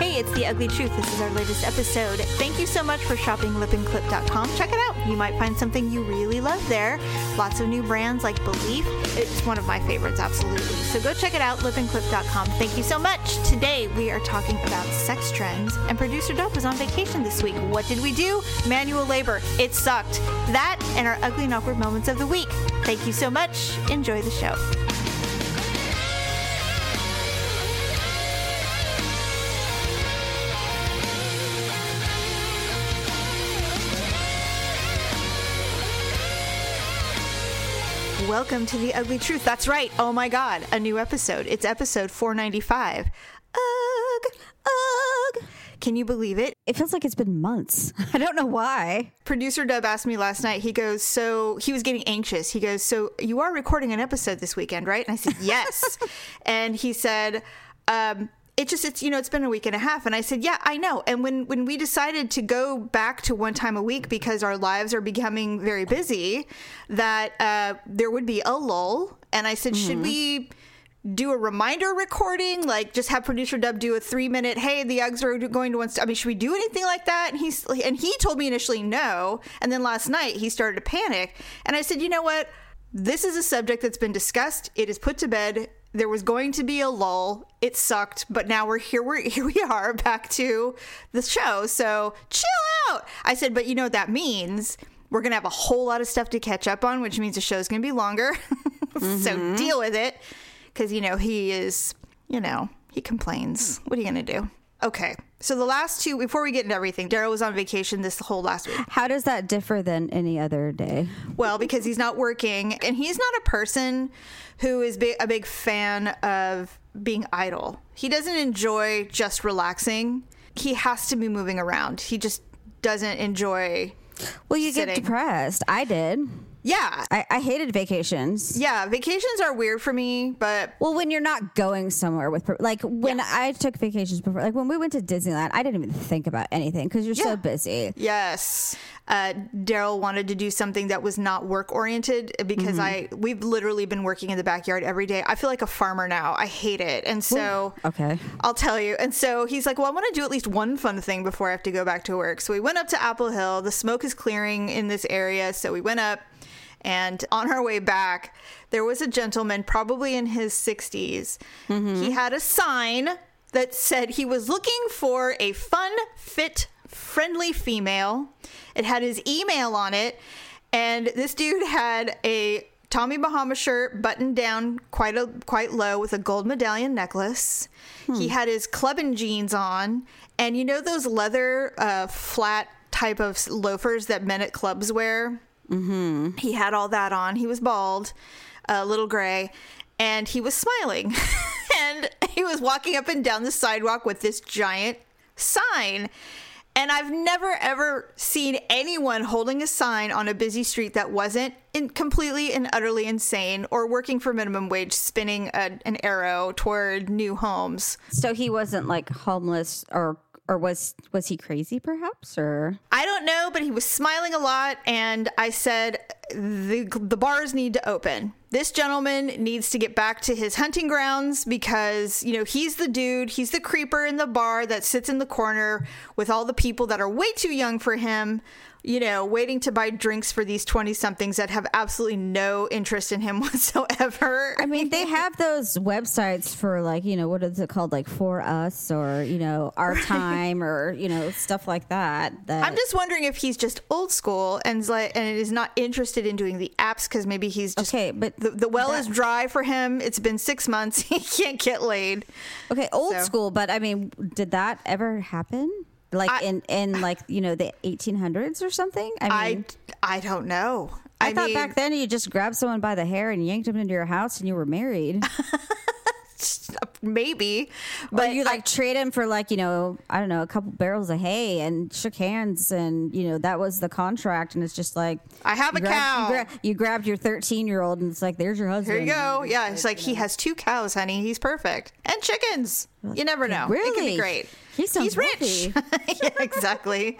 Hey, it's The Ugly Truth. This is our latest episode. Thank you so much for shopping lipandclip.com. Check it out. You might find something you really love there. Lots of new brands like belif. It's one of my favorites, absolutely. So go check it out, lipandclip.com. Thank you so much. Today we are talking about sex trends, and producer Dope was on vacation this week. What did we do? Manual labor. It sucked. That and our ugly and awkward moments of the week. Thank you so much. Enjoy the show. Welcome to The Ugly Truth. That's right. Oh my God. A new episode. It's episode 495. Ugh. Ugh. Can you believe it? It feels like it's been months. I don't know why. Producer Dub asked me last night. He goes, So he was getting anxious. He goes, So you are recording an episode this weekend, right? And I said, Yes. and he said, um, it just it's you know it's been a week and a half. And i said yeah i know. And when when we decided to go back to one time a week because our lives are becoming very busy that uh, there would be a lull. And i said should we do a reminder recording? Like just have producer dub do a three minute hey the Uggs are going to one st- i mean should we do anything like that? And he's and he told me initially no. And then last night he started to panic. And i said you know what? This is a subject that's been discussed. It is put to bed there was going to be a lull. It sucked but now we're here we're here we are back to the show. So chill out. I said but you know what that means? We're gonna have a whole lot of stuff to catch up on which means the show's gonna be longer. So mm-hmm. deal with it because you know he is you know he complains. What are you gonna do okay so the last two before we get into everything daryl was on vacation this whole last week How does that differ than any other day? well, because he's not working, and he's not a person who is a big fan of being idle. He doesn't enjoy just relaxing. He has to be moving around. He just doesn't enjoy. Well, you Sitting. get depressed. I did. Yeah, I, I hated vacations. yeah. Vacations are weird for me, but Well, when you're not going somewhere with, like when Yes. I took vacations before, like when we went to Disneyland, I didn't even think about anything because you're Yeah. so busy. Yes. Uh, Daryl wanted to do something that was not work oriented because I we've literally been working in the backyard every day. I feel like a farmer now. I hate it. And so Okay. I'll tell you. And so he's like, Well, I want to do at least one fun thing before I have to go back to work. So we went up to Apple Hill. The smoke is clearing in this area. So we went up. And on our way back, there was a gentleman, probably in his 60s. He had a sign that said he was looking for a fun, fit, friendly female. It had his email on it. And this dude had a Tommy Bahama shirt buttoned down quite a quite low with a gold medallion necklace. He had his clubbing jeans on, and you know those leather uh, flat type of loafers that men at clubs wear. Mm-hmm. He had all that on. He was bald, a little gray, and he was smiling. and he was walking up and down the sidewalk with this giant sign. And I've never ever seen anyone holding a sign on a busy street that wasn't in completely and utterly insane or working for minimum wage, spinning a, an arrow toward new homes. So he wasn't like homeless or or was was he crazy perhaps or I don't know, but he was smiling a lot, and I said the the bars need to open. This gentleman needs to get back to his hunting grounds because you know he's the dude, he's the creeper in the bar that sits in the corner with all the people that are way too young for him. You know, waiting to buy drinks for these twenty somethings that have absolutely no interest in him whatsoever. I mean, they have those websites for like, you know, what is it called? Like for us or, you know, our time or, you know, stuff like that. that I'm just wondering if he's just old school and is like and is not interested in doing the apps because maybe he's just Okay, but the, the well that- is dry for him. It's been six months. He can't get laid. Okay, old So- school, but I mean, did that ever happen? Like I- in in like, you know, the 1800s or something? I mean, I I don't know. I, thought mean, back then you just grabbed someone by the hair and yanked them into your house and you were married. maybe, But but you like trade him for like, you know, I don't know, a couple barrels of hay and shook hands and, you know, that was the contract. And it's just like, I have a grabbed- cow. You, gra- you grabbed your 13 year old and it's like, there's your husband. here you go. Yeah, it's like he has two cows, honey. He's perfect, and chickens. You never know. It could Really? be great. He sounds He's rich. yeah, exactly.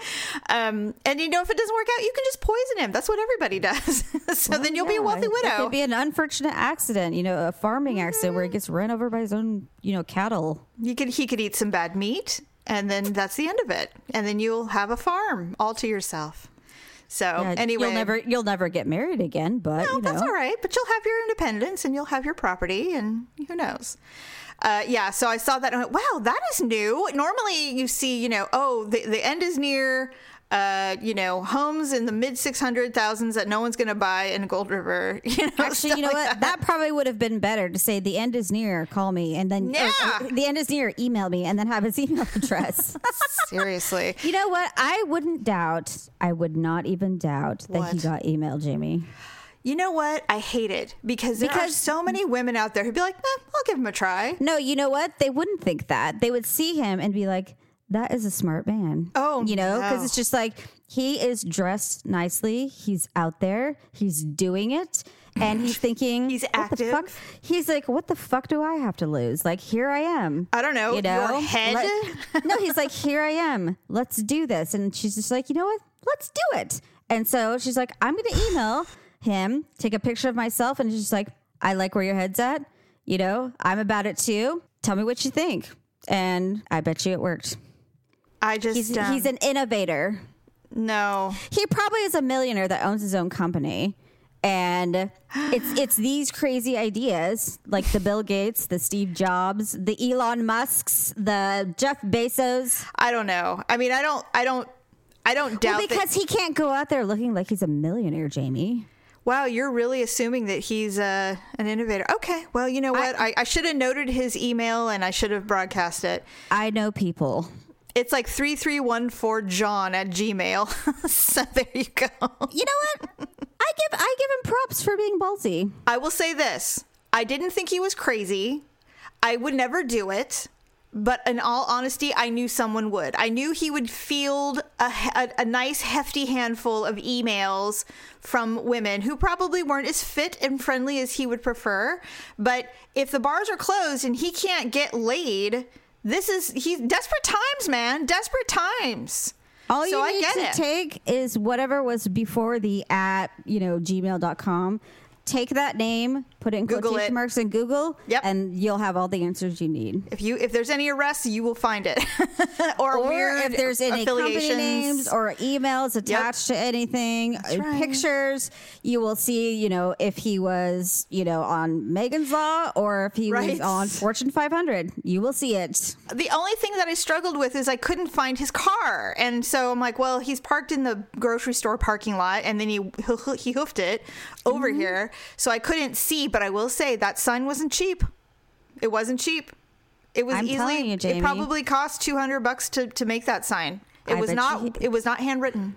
Um, and you know, if it doesn't work out, you can just poison him. That's what everybody does. so then you'll be a wealthy widow. It could be an unfortunate accident, you know, a farming accident where he gets run over by his own, you know, cattle. He could he could eat some bad meat and then that's the end of it. And then you'll have a farm all to yourself. So Yeah, anyway, you'll never you'll never get married again, but no, you know. that's all right. But you'll have your independence and you'll have your property, and who knows? Uh, yeah, so I saw that and I went, wow, that is new. Normally you see, you know, oh, the, the end is near. Uh, you know, homes in the mid six hundred thousands that no one's going to buy in Gold River. You know, Actually, you know like what? That. probably would have been better to say the end is near. Call me, and then Yeah. or the end is near. Email me, and then have his email address. Seriously, you know what? I wouldn't doubt. I would not even doubt that he got email, Jamie. You know what? I hate it because there are so many women out there who'd be like, eh, "I'll give him a try." No, you know what? They wouldn't think that. They would see him and be like, "That is a smart man." Oh, you know, because no. it's just like he is dressed nicely. He's out there. He's doing it. And he's thinking, He's "What the active." fuck?" He's like, "What the fuck do I have to lose? Like, here I am." I don't know, You know, your head? Let- no, he's like, "Here I am. Let's do this." And she's just like, "You know what? Let's do it." And so she's like, "I'm going to email him, take a picture of myself, and just like, I like where your head's at. You know, I'm about it too. Tell me what you think." And I bet you it worked. I just He's um, he's an innovator. no. He probably is a millionaire that owns his own company. And it's it's these crazy ideas like the Bill Gates, the Steve Jobs, the Elon Musks, the Jeff Bezos. I don't know. I mean, I don't. I don't. I don't doubt Well, that- because he can't go out there looking like he's a millionaire, Jamie. Wow, you're really assuming that he's uh, an innovator. Okay, well, you know what? I, I should have noted his email and I should have broadcast it. I know people. It's like 3314john at gmail. so there you go. You know what? I give I give him props for being ballsy. I will say this I didn't think he was crazy. I would never do it. But in all honesty, I knew someone would. I knew he would field a, a, a nice, hefty handful of emails from women who probably weren't as fit and friendly as he would prefer. But if the bars are closed and he can't get laid, this is he's desperate times, man. Desperate times. All you So I need get to it. take is whatever was before the at, you know, gmail.com. Take that name, put it in Google quotation it. marks in Google, Yep. and you'll have all the answers you need. If you if there's any arrests, you will find it. or, Or weird if there's any company names or emails attached to anything, uh, right. pictures, you will see, you know, if he was, you know, on Megan's Law or if he Right. was on Fortune 500. You will see it. the only thing that I struggled with is I couldn't find his car, and so I'm like, well, he's parked in the grocery store parking lot, and then he he hoofed it over Mm-hmm. here, so I couldn't see. But I will say that sign wasn't cheap. It wasn't cheap. It was I'm easily. you. It probably cost 200 bucks to to make that sign. It I was not. it was not handwritten.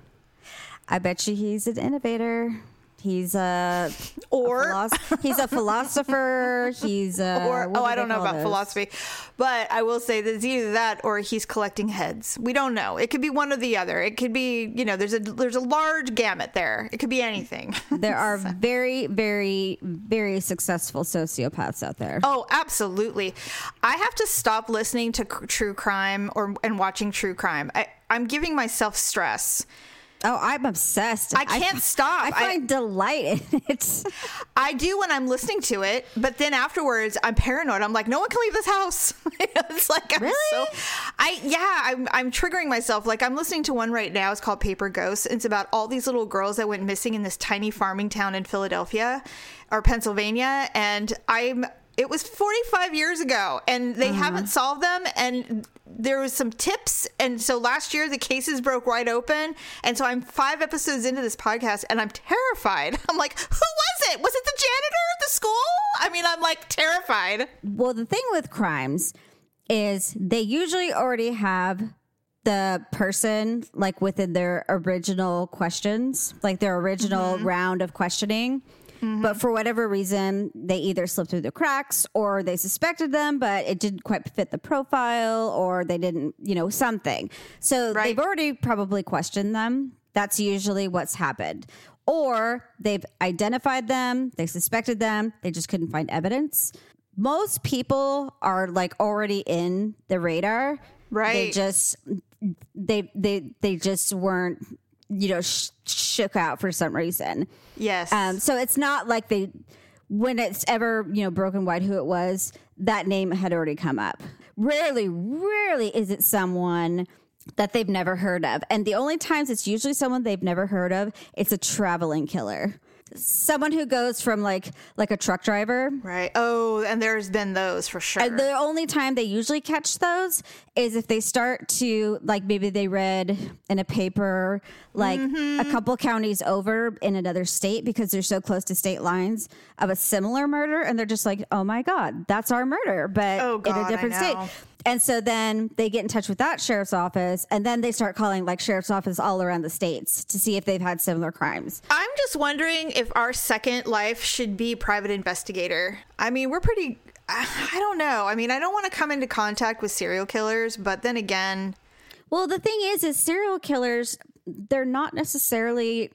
I bet you he's an innovator. He's a Or- a he's a philosopher. He's a or oh, do I don't know about those? philosophy, but I will say that it's either that or he's collecting heads. We don't know. It could be one or the other. It could be you know there's a there's a large gamut there. It could be anything. There are very, very, very successful sociopaths out there. Oh, absolutely. I have to stop listening to c- true crime or and watching true crime. I, I'm giving myself stress. Oh, I'm obsessed. I can't stop. I I- find delight in it. I do when I'm listening to it, but then afterwards I'm paranoid. I'm like, no one can leave this house. it's like I'm Really? so I yeah, I'm I'm triggering myself. Like I'm listening to one right now. It's called Paper Ghosts. It's about all these little girls that went missing in this tiny farming town in Philadelphia or Pennsylvania, and I'm it was 45 years ago and they haven't solved them and there was some tips and so last year the cases broke wide open and so i'm five episodes into this podcast and i'm terrified. I'm like who was it? Was it the janitor at the school? I mean i'm like terrified. Well, the thing with crimes is they usually already have the person like within their original questions, like their original Mm-hmm. round of questioning. But for whatever reason, they either slipped through the cracks or they suspected them, but it didn't quite fit the profile or they didn't, you know, something. So Right. they've already probably questioned them. That's usually what's happened. Or they've identified them, they suspected them, they just couldn't find evidence. Most people are like already in the radar. Right. They just they they they just weren't you know sh- shook out for some reason. yes Um, so it's not like they when it's ever you know broken wide who it was that name had already come up. rarely, rarely is it someone that they've never heard of. And the only times it's usually someone they've never heard of, it's a traveling killer. Someone who goes from like like a truck driver. Right. Oh, and there's been those for sure. And the only time they usually catch those is if they start to like maybe they read in a paper like Mm-hmm. a couple counties over in another state because they're so close to state lines of a similar murder and they're just like, "Oh my god, that's our murder," but Oh, in a different state. And so then they get in touch with that sheriff's office and then they start calling like sheriff's office all around the states to see if they've had similar crimes. I'm just wondering if our second life should be private investigator. I mean, we're pretty. I don't know. I mean, I don't want to come into contact with serial killers, but then again, Well, the thing is, is serial killers, they're not necessarily.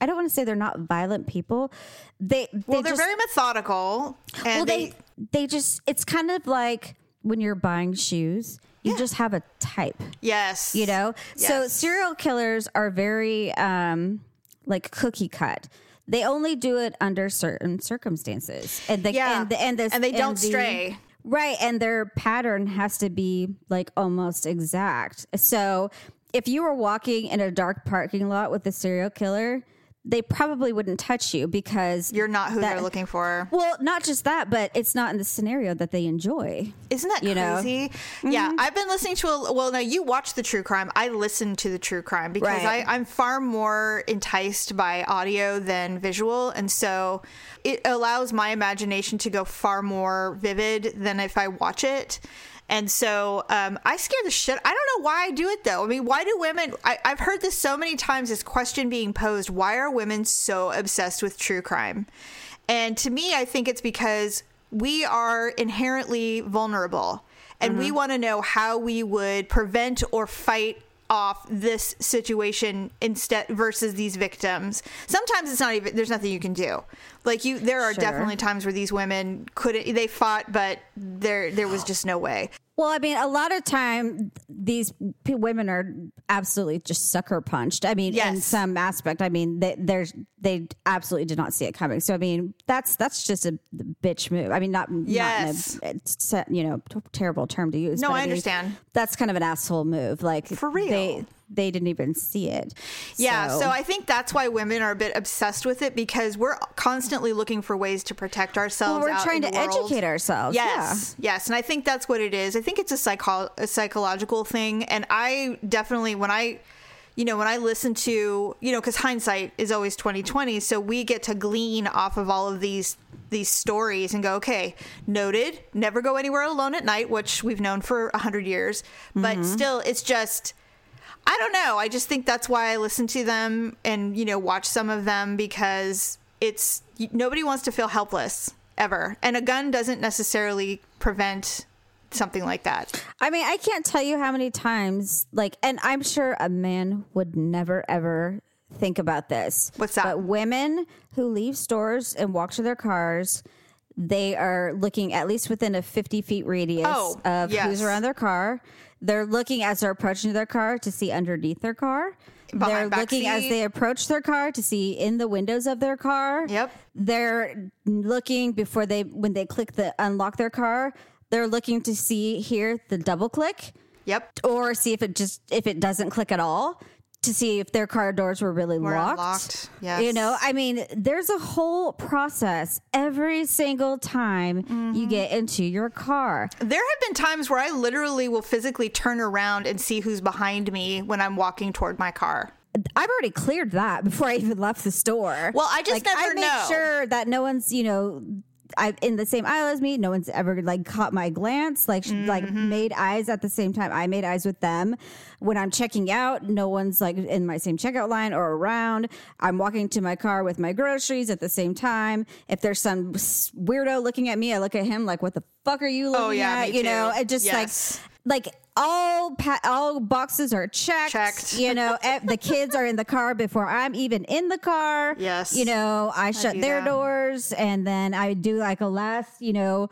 I don't want to say they're not violent people. They, they well, they're just, very methodical, and well, they, they just. It's kind of like when you're buying shoes, you just have a type, yes, you know. So serial killers are very um like cookie cut. They only do it under certain circumstances, and the Yeah. and the, and, the, And they don't the- stray. Right, and their pattern has to be like almost exact. So if you were walking in a dark parking lot with a serial killer, they probably wouldn't touch you because you're not who that- they're looking for. Well, not just that, but it's not in the scenario that they enjoy. Isn't that you know? Mm-hmm. Yeah, I've been listening to a well. Now you watch the true crime. I listen to the true crime because Right. I, I'm far more enticed by audio than visual, and so it allows my imagination to go far more vivid than if I watch it. And so um, I scare the shit. I don't know why I do it though. I mean, why do women? I, I've heard this so many times. This question being posed: Why are women so obsessed with true crime? And to me, I think it's because we are inherently vulnerable and we want to know how we would prevent or fight off this situation instead versus these victims. Sometimes it's not even there's nothing you can do. Like you there are Sure. definitely times where these women couldn't they fought but there there was just no way. Well, I mean, a lot of time these p- women are absolutely just sucker punched. I mean, in some aspect, I mean, they, there's they absolutely did not see it coming. So, I mean, that's that's just a bitch move. I mean, not Yes. not a, it's you know t- terrible term to use. No, but I mean, understand. That's kind of an asshole move. Like For real. they they didn't even see it. Yeah, so I think that's why women are a bit obsessed with it because we're constantly looking for ways to protect ourselves. well, we're trying in to world. educate ourselves. Yes, yes, and I think that's what it is. I think it's a psycho a psychological thing, and I definitely when I, you know, when I listen to you know, because hindsight is always twenty twenty, so we get to glean off of all of these these stories and go, okay, noted. Never go anywhere alone at night, which we've known for a hundred years, but Mm-hmm. still, it's just. I don't know. I just think that's why I listen to them and you know watch some of them because it's nobody wants to feel helpless ever, and a gun doesn't necessarily prevent something like that. I mean, I can't tell you how many times, like, and I'm sure a man would never ever think about this. What's that? But women who leave stores and walk to their cars, they are looking at least within a 50 feet radius Oh, of yes. who's around their car. They're looking as they're approaching their car to see underneath their car. Behind they're looking as they approach their car to see in the windows of their car. Yep. They're looking before they when they click the unlock their car. They're looking to see here the double click Yep. or see if it just if it doesn't click at all to see if their car doors were really Were locked. unlocked, yes. You know, I mean, there's a whole process every single time Mm-hmm. you get into your car. There have been times where I literally will physically turn around and see who's behind me when I'm walking toward my car. I've already cleared that before I even left the store. Well, I just like, I never make know. sure that no one's, you know, I in the same aisle as me. No one's ever like caught my glance, like sh like Mm-hmm. made eyes at the same time. I made eyes with them when I'm checking out. No one's like in my same checkout line or around. I'm walking to my car with my groceries at the same time. If there's some weirdo looking at me, I look at him like, "What the fuck are you looking Oh, yeah, at?" you know, too. it just Yes. like like all pa- all boxes are checked. Checked. You know, the kids are in the car before I'm even in the car. Yes. You know, I shut their that. doors and then I do like a last, you know,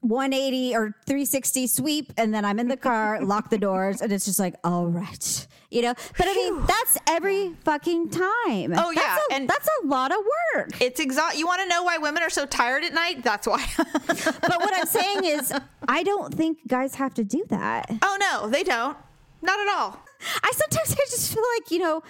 180 or 360 sweep and then I'm in the car, lock the doors, and it's just like, all right. You know? But I mean, that's every fucking time. Oh, yeah, That's a, and- that's a lot of work. It's exhaust. You want to know why women are so tired at night? That's why. But what I'm saying is, I don't think guys have to do that. oh no, they don't. Not at all. I sometimes I just feel like, you know,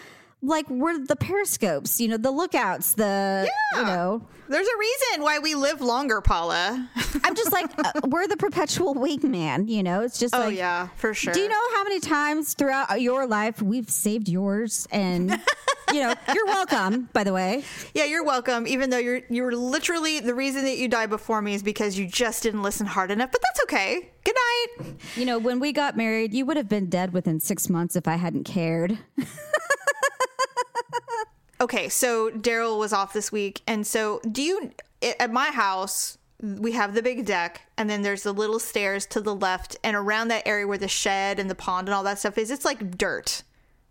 like we're the periscopes, you know, the lookouts, the, you know, There's a reason why we live longer, Paula. I'm just like, uh, we're the perpetual wingman, you know? It's just oh like, yeah, for sure. do you know how many times throughout your life we've saved yours? And, you know, you're welcome, by the way. Yeah, you're welcome. Even though you're you're literally the reason that you died before me is because you just didn't listen hard enough. But that's okay. Good night. You know, when we got married, you would have been dead within six months if I hadn't cared. Okay, so Daryl was off this week, and so do you at my house? We have the big deck, and then there's the little stairs to the left, and around that area where the shed and the pond and all that stuff is, it's like dirt.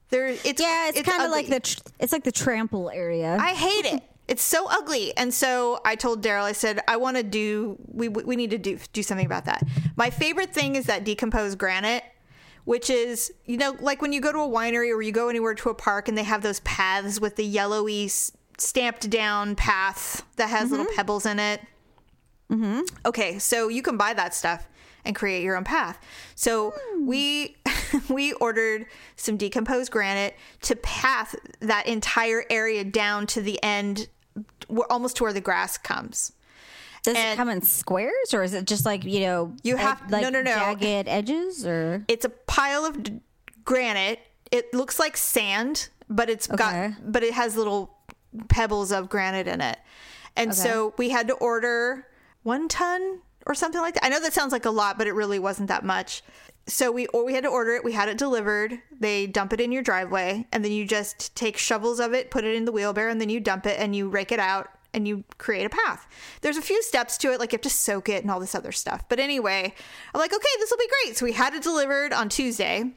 There, it's Yeah, it's, kind of like the tr- it's like the trample area. I hate it. It's so ugly. And so I told Daryl, I said, I want to do, we, we need to do, do something about that. My favorite thing is that decomposed granite, which is, you know, like when you go to a winery or you go anywhere to a park and they have those paths with the yellowy stamped down path that has little pebbles in it. Mm-hmm. Okay, so you can buy that stuff and create your own path. So we we ordered some decomposed granite to path that entire area down to the end, almost to where the grass comes. Does it come in squares or is it just like you know You have- like no, no, no. jagged edges or It's a pile of d- granite. It looks like sand, but it's Okay. got but it has little pebbles of granite in it. And so we had to order one ton or something like that. I know that sounds like a lot, but it really wasn't that much. So we or we had to order it. We had it delivered. They dump it in your driveway, and then you just take shovels of it, put it in the wheelbarrow, and then you dump it and you rake it out and you create a path. There's a few steps to it, like you have to soak it and all this other stuff. But anyway, I'm like, okay, this will be great. So we had it delivered on Tuesday.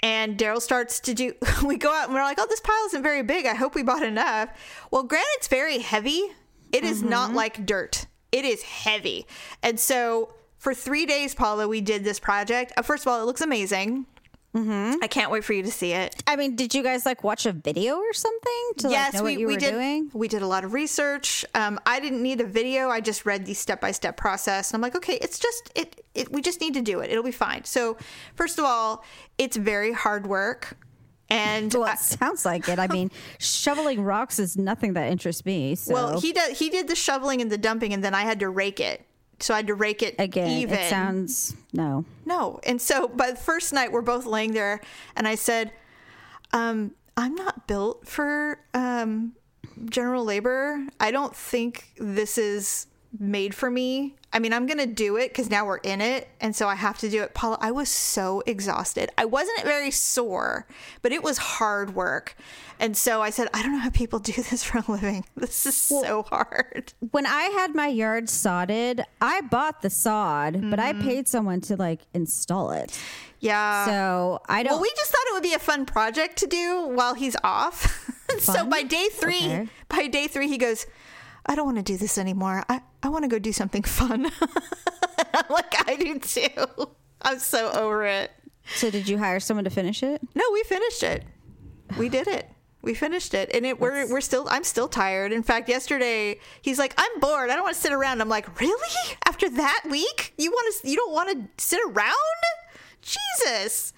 And Daryl starts to do. We go out and we're like, "Oh, this pile isn't very big. I hope we bought enough." Well, granite's very heavy. It is not like dirt. It is heavy. And so for three days, Paula, we did this project. Uh, first of all, it looks amazing. Mm-hmm. I can't wait for you to see it. I mean, did you guys like watch a video or something to like know what you were did. doing? We did a lot of research. Um, I didn't need a video. I just read the step by step process, and I'm like, okay, it's just it, it. We just need to do it. It'll be fine. So, first of all, it's very hard work, and Well, I- it sounds like it. I mean, shoveling rocks is nothing that interests me. So well, he did. He did the shoveling and the dumping, and then I had to rake it. So I had to rake it again, even. it sounds no. No. And so, but the first night we're both laying there, and I said, um, I'm not built for um, general labor. I don't think this is made for me. I mean, I'm going to do it because now we're in it. And so I have to do it. Paula, I was so exhausted. I wasn't very sore, but it was hard work. And so I said, I don't know how people do this for a living. This is so hard. When I had my yard sodded, I bought the sod, but I Mm-hmm. paid someone to like install it. Yeah. So I don't. Well, we just thought it would be a fun project to do while he's off. so by day three, Okay. by day three, he goes, I don't want to do this anymore. I, I want to go do something fun. I'm like, I do too. I'm so over it. so did you hire someone to finish it? No, we finished it. We did it. We finished it, and it we're we're still. I'm still tired. In fact, yesterday he's like, "I'm bored. I don't want to sit around." I'm like, "Really? After that week, you want to? You don't want to sit around? Jesus!"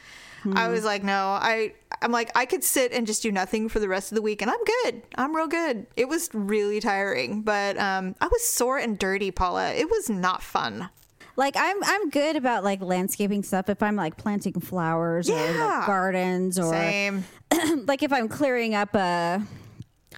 I hmm. was like, "No, I." I'm like, I could sit and just do nothing for the rest of the week, and I'm good. I'm real good. It was really tiring, but um, I was sore and dirty, Paula. It was not fun. Like I'm I'm good about like landscaping stuff if I'm like planting flowers or like gardens or Same. like if I'm clearing up a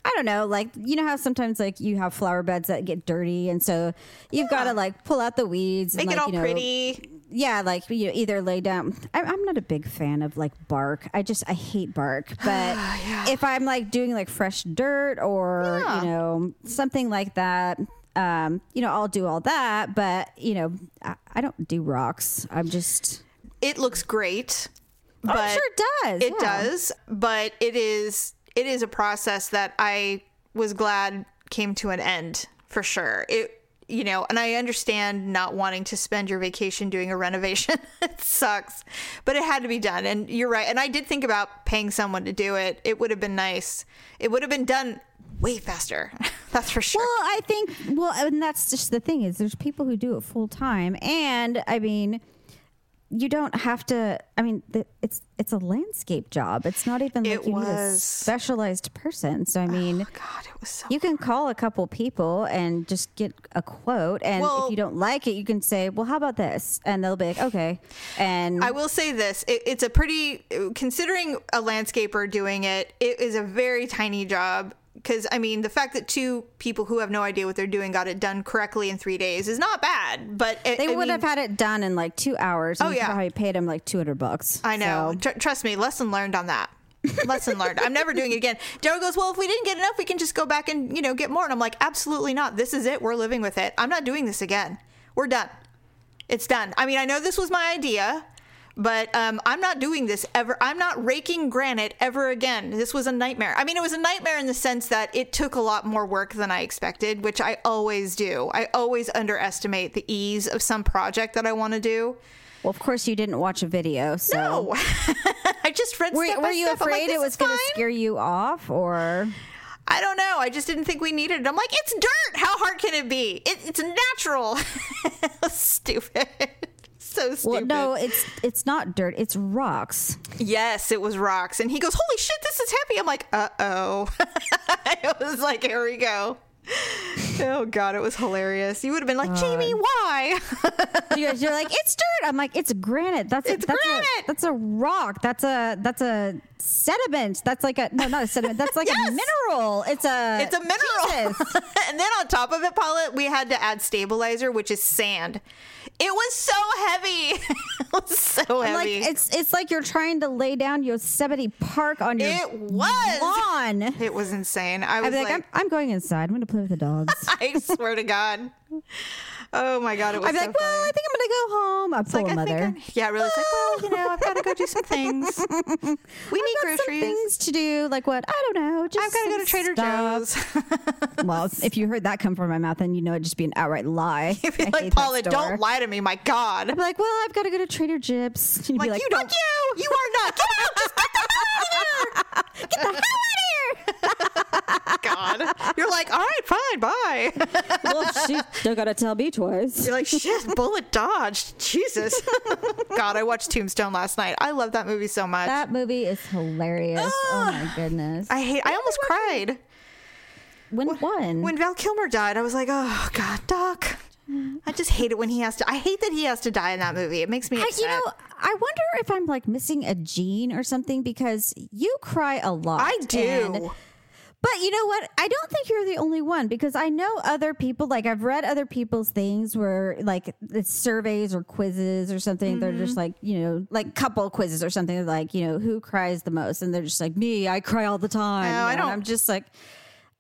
I don't know, like you know how sometimes like you have flower beds that get dirty and so you've got to like pull out the weeds Make and it all you know pretty. Yeah, like you either lay down. I, I'm not a big fan of like bark. I just I hate bark. But if I'm like doing like fresh dirt or Yeah. you know something like that, um, you know, I'll do all that. But you know, I, I don't do rocks. I'm just. It looks great. Oh, but sure it does. It yeah. does, but it is it is a process that I was glad came to an end for sure. It you know, and I understand not wanting to spend your vacation doing a renovation. it sucks, but it had to be done. And you're right. And I did think about paying someone to do it. It would have been nice. It would have been done way faster. that's for sure. Well, I think well, and that's just the thing is there's people who do it full time, and I mean, you don't have to. I mean, the, it's it's a landscape job. It's not even like It you need a specialized person. So I oh, mean. Oh, God, it was so. You can call a couple people and just get a quote. And Well- if you don't like it, you can say, well, how about this? And they'll be like, okay. And I will say this: it, it's a pretty, considering a landscaper doing it, it is a very tiny job. Because I mean, the fact that two people who have no idea what they're doing got it done correctly in three days is not bad. But it, they I would mean, have had it done in like two hours. Oh, yeah. probably paid them like 200 bucks. I know. So- Tr- trust me, lesson learned on that. lesson learned. I'm never doing it again. Daryl goes, well, if we didn't get enough, we can just go back and you know get more. And I'm like, absolutely not. This is it. We're living with it. I'm not doing this again. We're done. It's done. I mean, I know this was my idea, but um, I'm not doing this ever. I'm not raking granite ever again. This was a nightmare. I mean, it was a nightmare in the sense that it took a lot more work than I expected, which I always do. I always underestimate the ease of some project that I want to do. well, of course, you didn't watch a video. So No, I just read. were, were you step. Like, afraid "This it was going to scare you off? Or I don't know. I just didn't think we needed it. I'm like, it's dirt. How hard can it be? It, it's natural. stupid. So stupid. well, no, it's it's not dirt. It's rocks. Yes, it was rocks. And he goes, Holy shit, this is heavy. I'm like, uh oh. it was like, here we go. Oh god, it was hilarious. You would have been like, Jamie, why? You guys, you're like, it's dirt. I'm like, it's granite. That's a, It's that's granite. A, that's a rock. That's a that's a sediment. That's like a no, not a sediment. That's like Yes. a mineral. It's a it's a mineral. And then on top of it, Paula, we had to add stabilizer, which is sand. It was so heavy. it was so I'm like heavy. it's it's like you're trying to lay down Yosemite Park on your it was. lawn. It was insane. I was I'd be like, like, I'm, I'm going inside. I'm going to play with the dogs. I swear to God. Oh my God, it was I'd be so like, well. I think I'm going to go home. I'm full like, I mother. I'm- yeah, really. It's like, well, you know, I've got to go do some things. We need Got some groceries. things to do, like what? I don't know. Just I've got to go to Trader stuff. Joe's. Well, if you heard that come from my mouth, then you know it'd just be an outright lie. You'd be I like, Paula, don't lie to me. My God. I'd be like, well, I've got to go to Trader Joe's. You'd like, be like, you don't. You. You are not. Get out. Just get the hell out of here. Get the hell out of here! God. You're like, all right, fine, bye. well, she still got to tell me twice. You're like, shit, bullet dodged. Jesus. God, I watched Tombstone last night. I love that movie so much. That movie is hilarious. oh my goodness. I hate. I almost cried when one? when Val Kilmer died. I was like, oh God, Doc. I just hate it when he has to. I hate that he has to die in that movie. It makes me I, upset. you know, I wonder if I'm like missing a gene or something because you cry a lot. I do. But you know what? I don't think you're the only one because I know other people. Like I've read other people's things where like it's surveys or quizzes or something. They're Mm-hmm. just like you know, like couple quizzes or something. Like you know, who cries the most? And they're just like me. I cry all the time. You I don't- I'm just like,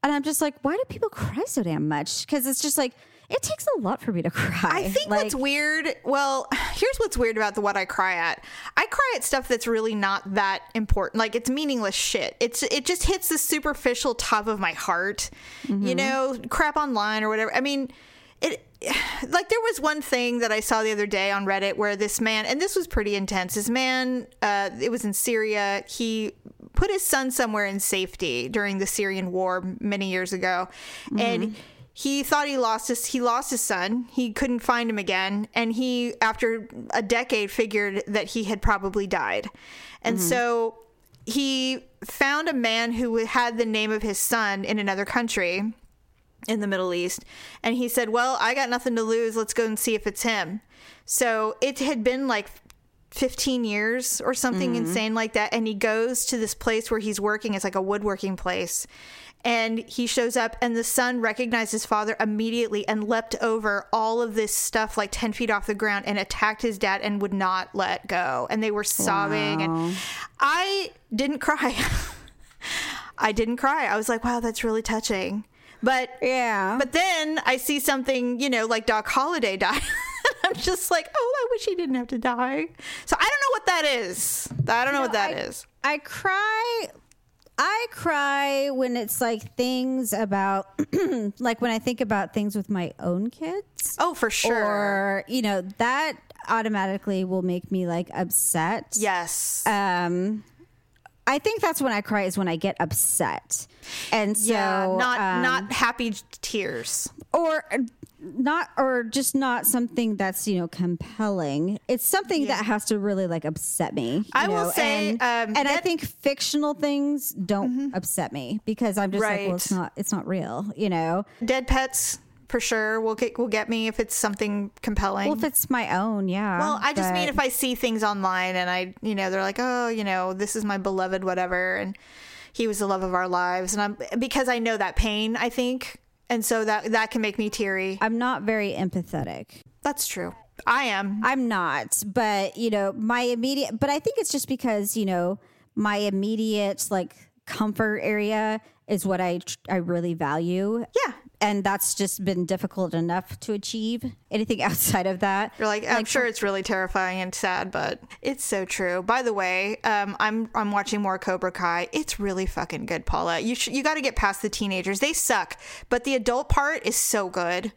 and I'm just like, why do people cry so damn much? Because it's just like it takes a lot for me to cry. I think like, what's weird. Well, here's what's weird about the what I cry at. I cry at stuff that's really not that important. Like it's meaningless shit. It's it just hits the superficial top of my heart. Mm-hmm. You know, crap online or whatever. I mean, it like there was one thing that I saw the other day on Reddit where this man and this was pretty intense. This man, uh, it was in Syria. He put his son somewhere in safety during the Syrian war many years ago, and he thought he lost his he lost his son he couldn't find him again and he after a decade figured that he had probably died and mm-hmm. so he found a man who had the name of his son in another country in the Middle East. And he said, Well, I got nothing to lose. Let's go and see if it's him. So it had been like 15 years or something mm-hmm. insane like that. And he goes to this place where he's working. It's like a woodworking place. And he shows up, and the son recognized his father immediately and leapt over all of this stuff like 10 feet off the ground and attacked his dad and would not let go. And they were sobbing. And I didn't cry. I didn't cry. I was like, wow, that's really touching. But Yeah. but then I see something, you know, like Doc Holliday died. I'm just like, oh, I wish he didn't have to die. So I don't know what that is. I don't know what that I- is. I cry. I cry when it's like things about, like when I think about things with my own kids. Oh, for sure. Or, you know, that automatically will make me like upset. yes. Um, I think that's when I cry is when I get upset. And so, yeah, not um, not happy tears. or not or just not something that's you know compelling it's something Yeah. that has to really like upset me I will say, and, um, and i think fictional things don't upset me because i'm just like well it's not it's not real you know Dead pets for sure will get will get me if it's something compelling. well if it's my own yeah Well, I just mean if I see things online and I, you know, they're like, oh, you know, this is my beloved, whatever, and he was the love of our lives, and I'm because I know that pain, I think, and so that that can make me teary. i'm not very empathetic That's true. I am. I'm not, but you know, my immediate, but I think it's just because, you know, my immediate like comfort area is what I tr- I really value. Yeah. And that's just been difficult enough to achieve. Anything outside of that, You're like, I'm sure it's really terrifying and sad, but it's so true. By the way, um, I'm I'm watching more Cobra Kai. It's really fucking good, Paula. You sh- you got to get past the teenagers. They suck, but the adult part is so good.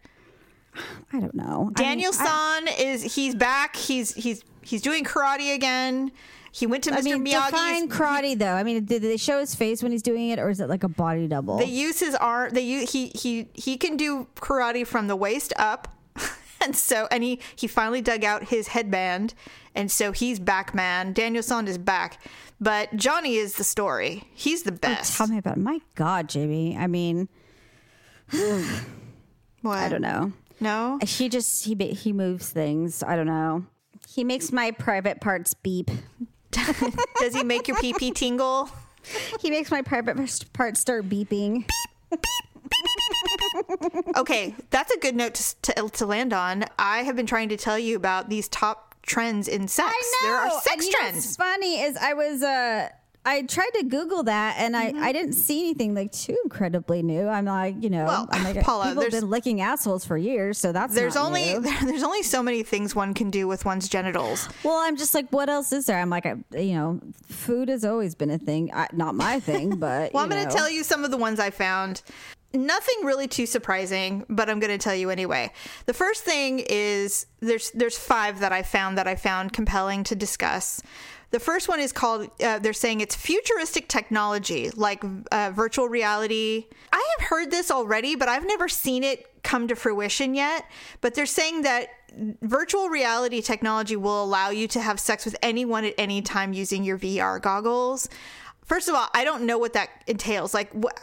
I don't know. I mean, Daniel San is he's back. He's he's he's doing karate again. He went to Mr. I mean, Miyagi's. define karate though. I mean, did they show his face when he's doing it, or is it like a body double? they use his arm. They use he he he can do karate from the waist up, and so and he he finally dug out his headband, and so he's back, man. Daniel San is back, but Johnny is the story. He's the oh, best. Tell me about. It. My God, Jamie. I mean, What? I don't know. No. He just he he moves things. I don't know. He makes my private parts beep. Does he make your pee pee tingle? He makes my private parts start beeping. Okay, that's a good note to, to, to land on. I have been trying to tell you about these top trends in sex. There are sex And know what's trends. funny is I was uh I tried to Google that and I, mm-hmm. I didn't see anything like too incredibly new. I'm like, you know, Well, I'm like, uh, Paula, people have been licking assholes for years, so that's There's not only new. there's only so many things one can do with one's genitals. Well, I'm just like, what else is there? I'm like, I, you know, food has always been a thing. I, not my thing, but Well, I'm going to tell you some of the ones I found. Nothing really too surprising, but I'm going to tell you anyway. The first thing is there's there's five that I found that I found compelling to discuss. The first one is called. Uh, they're saying it's futuristic technology, like uh, virtual reality. I have heard this already, but I've never seen it come to fruition yet. But they're saying that virtual reality technology will allow you to have sex with anyone at any time using your VR goggles. First of all, I don't know what that entails. Like, what,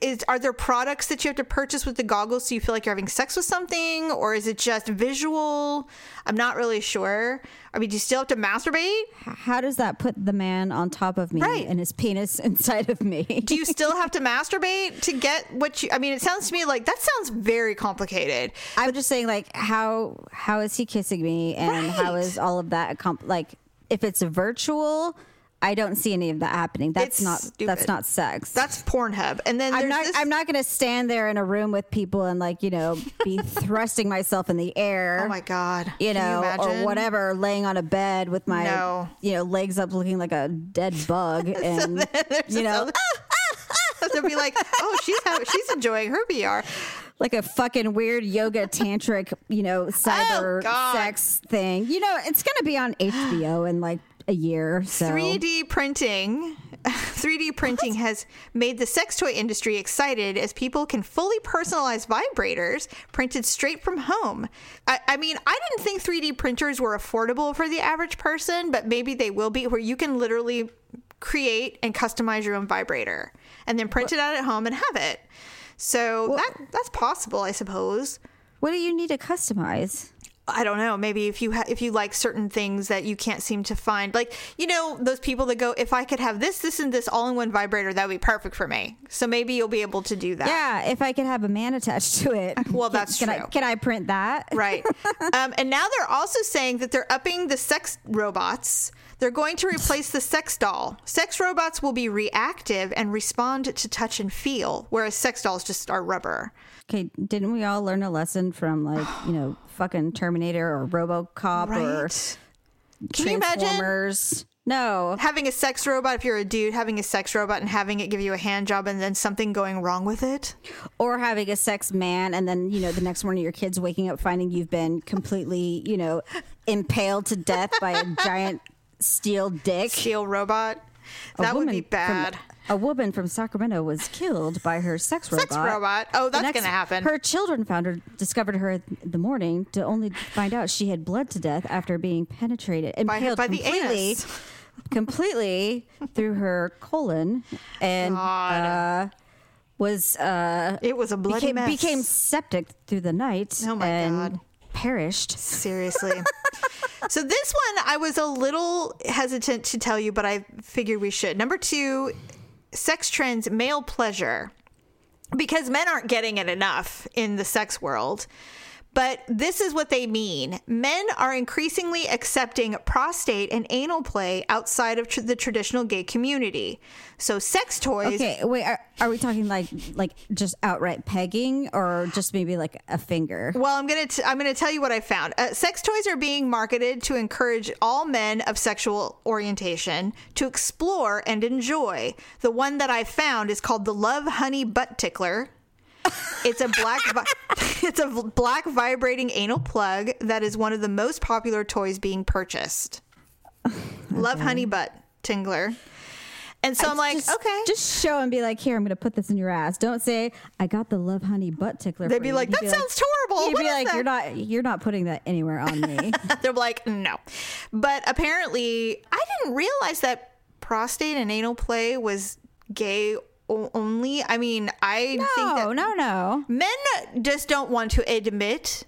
is are there products that you have to purchase with the goggles so you feel like you're having sex with something, or is it just visual? I'm not really sure. I mean, do you still have to masturbate? How does that put the man on top of me Right. and his penis inside of me? Do you still have to masturbate to get what you? I mean, it sounds to me like that sounds very complicated. I'm just saying, like, how how is he kissing me, and how Right. is all of that? Like, if it's virtual, I don't see any of that happening. That's It's not stupid. that's not sex. That's Pornhub, and then I'm not. this- I'm not going to stand there in a room with people and like you know be thrusting myself in the air. Oh my god! You know, or whatever, laying on a bed with my, No. you know, legs up, looking like a dead bug, and you know, They'll be like, "Oh, she's having, she's enjoying her VR." like a fucking weird yoga tantric, you know, oh, cyber Oh, sex thing. You know, it's gonna be on HBO in like a year. So 3D printing 3D printing has made the sex toy industry excited as people can fully personalize vibrators printed straight from home. I, I mean, I didn't think 3D printers were affordable for the average person, but maybe they will be, where you can literally create and customize your own vibrator and then print it out at home and have it. So that that's possible, I suppose. what do you need to customize? I don't know. Maybe if you ha- if you like certain things that you can't seem to find, like you know those people that go, if I could have this, this, and this all in one vibrator, that would be perfect for me. So maybe you'll be able to do that. Yeah, if I could have a man attached to it. Well, Can- that's can I true. can I print that? Right. um, and now they're also saying that they're upping the sex robots. They're going to replace the sex doll. Sex robots will be reactive and respond to touch and feel, whereas sex dolls just are rubber. Okay, didn't we all learn a lesson from like you know fucking Terminator or RoboCop or Right. Can you imagine? Transformers? No. Having a sex robot, if you're a dude, having a sex robot and having it give you a hand job and then something going wrong with it. Or having a sex man and then, you know, the next morning your kids waking up finding you've been completely, you know, impaled to death by a giant steel dick. Steel robot. A That would be bad. A woman from Sacramento was killed by her sex robot. Sex robot. Oh, that's next- going to happen. Her children found her, discovered her in the morning to only find out she had bled to death after being penetrated, by, impaled by the completely, anus. completely through her colon, and uh, was uh, It was a bloody became, mess. became septic through the night. Oh my and God. Perished. Seriously. so this one I was a little hesitant to tell you, but I figured we should. Number two, sex trends, male pleasure. Because men aren't getting it enough in the sex world. But this is what they mean. Men are increasingly accepting prostate and anal play outside of tr- the traditional gay community. So sex toys Okay, wait. Are, are we talking like like just outright pegging, or just maybe like a finger? Well, I'm gonna t- I'm gonna tell you what I found. Uh, sex toys are being marketed to encourage all men of sexual orientation to explore and enjoy. The one that I found is called the Lovehoney Butt Tickler. It's a black vi- it's a black vibrating anal plug that is one of the most popular toys being purchased. Lovehoney Butt Tingler. And so I'm like, just, okay. just show and be like, here, I'm going to put this in your ass. Don't say, I got the Lovehoney butt tickler. They'd be you." like, You'd "That sounds horrible. You'd What be like, that?" you're not, you're not putting that anywhere on me. They're like, no. But apparently, I didn't realize that prostate and anal play was gay only. I mean, I think no, that no, no. men just don't want to admit.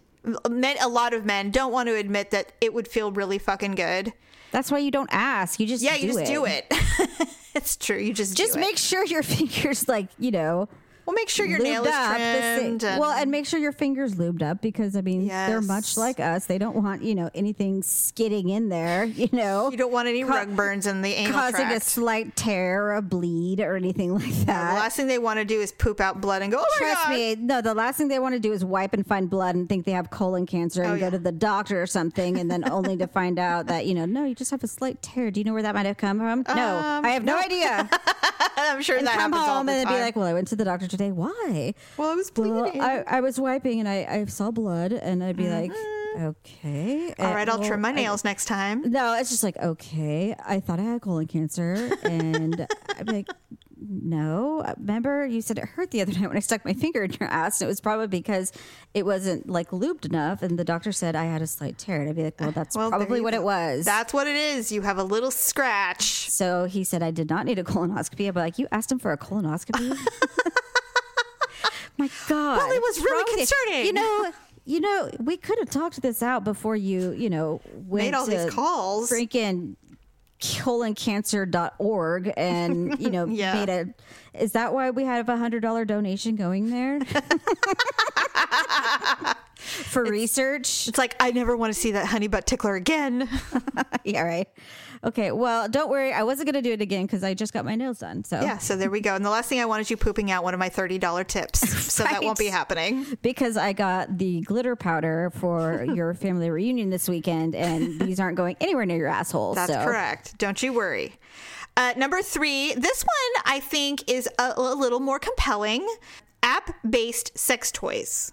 Men, a lot of men don't want to admit that it would feel really fucking good. That's why you don't ask. You just Yeah, you just it. do it. it's true. You just Just make It. sure your fingers, like you know, Well, make sure your lubed nail is up. and- well, and make sure your fingers lubed up because I mean they're much like us. They don't want you know anything skidding in there. You know, you don't want any ca- rug burns in the anal causing a slight tear or a bleed or anything like that. the last thing they want to do is poop out blood and go, oh Trust me, no. The last thing they want to do is wipe and find blood and think they have colon cancer and Oh, go yeah. to the doctor or something, and then only to find out that you know, no, you just have a slight tear. Do you know where that might have come from? no, Um, I have no, no. idea. I'm sure And that come happens all home the and time. be like, "Well, I went to the doctor today. Why? well, I was Well, bleeding. I, I was wiping and I, I saw blood, and I'd be like, okay, Mm-hmm. all right, I'll well, trim my I- nails next time. no, it's just like, okay, I thought I had colon cancer. And I'm like, no. Remember, you said it hurt the other night when I stuck my finger in your ass. And it was probably because it wasn't like lubed enough. And the doctor said I had a slight tear. And I'd be like, well, that's Well, probably what go. it was. That's what it is. You have a little scratch. so he said I did not need a colonoscopy. I'd be like, you asked him for a colonoscopy? my God. Well, it was really wrong concerning. You know, you know, we could have talked this out before you, you know, went Made all to these calls. freaking coloncancer.org and you know Yeah. made a is that why we have a hundred dollar donation going there for research It's like I never want to see that honey butt tickler again. yeah right okay well don't worry i wasn't going to do it again because i just got my nails done so yeah, so there we go. And the last thing I wanted you pooping out one of my thirty dollar tips. So that won't be happening. because i got the glitter powder for your family reunion this weekend and these aren't going anywhere near your asshole That's so. correct. Don't you worry. Uh, number three, this one I think is a, a little more compelling app based sex toys.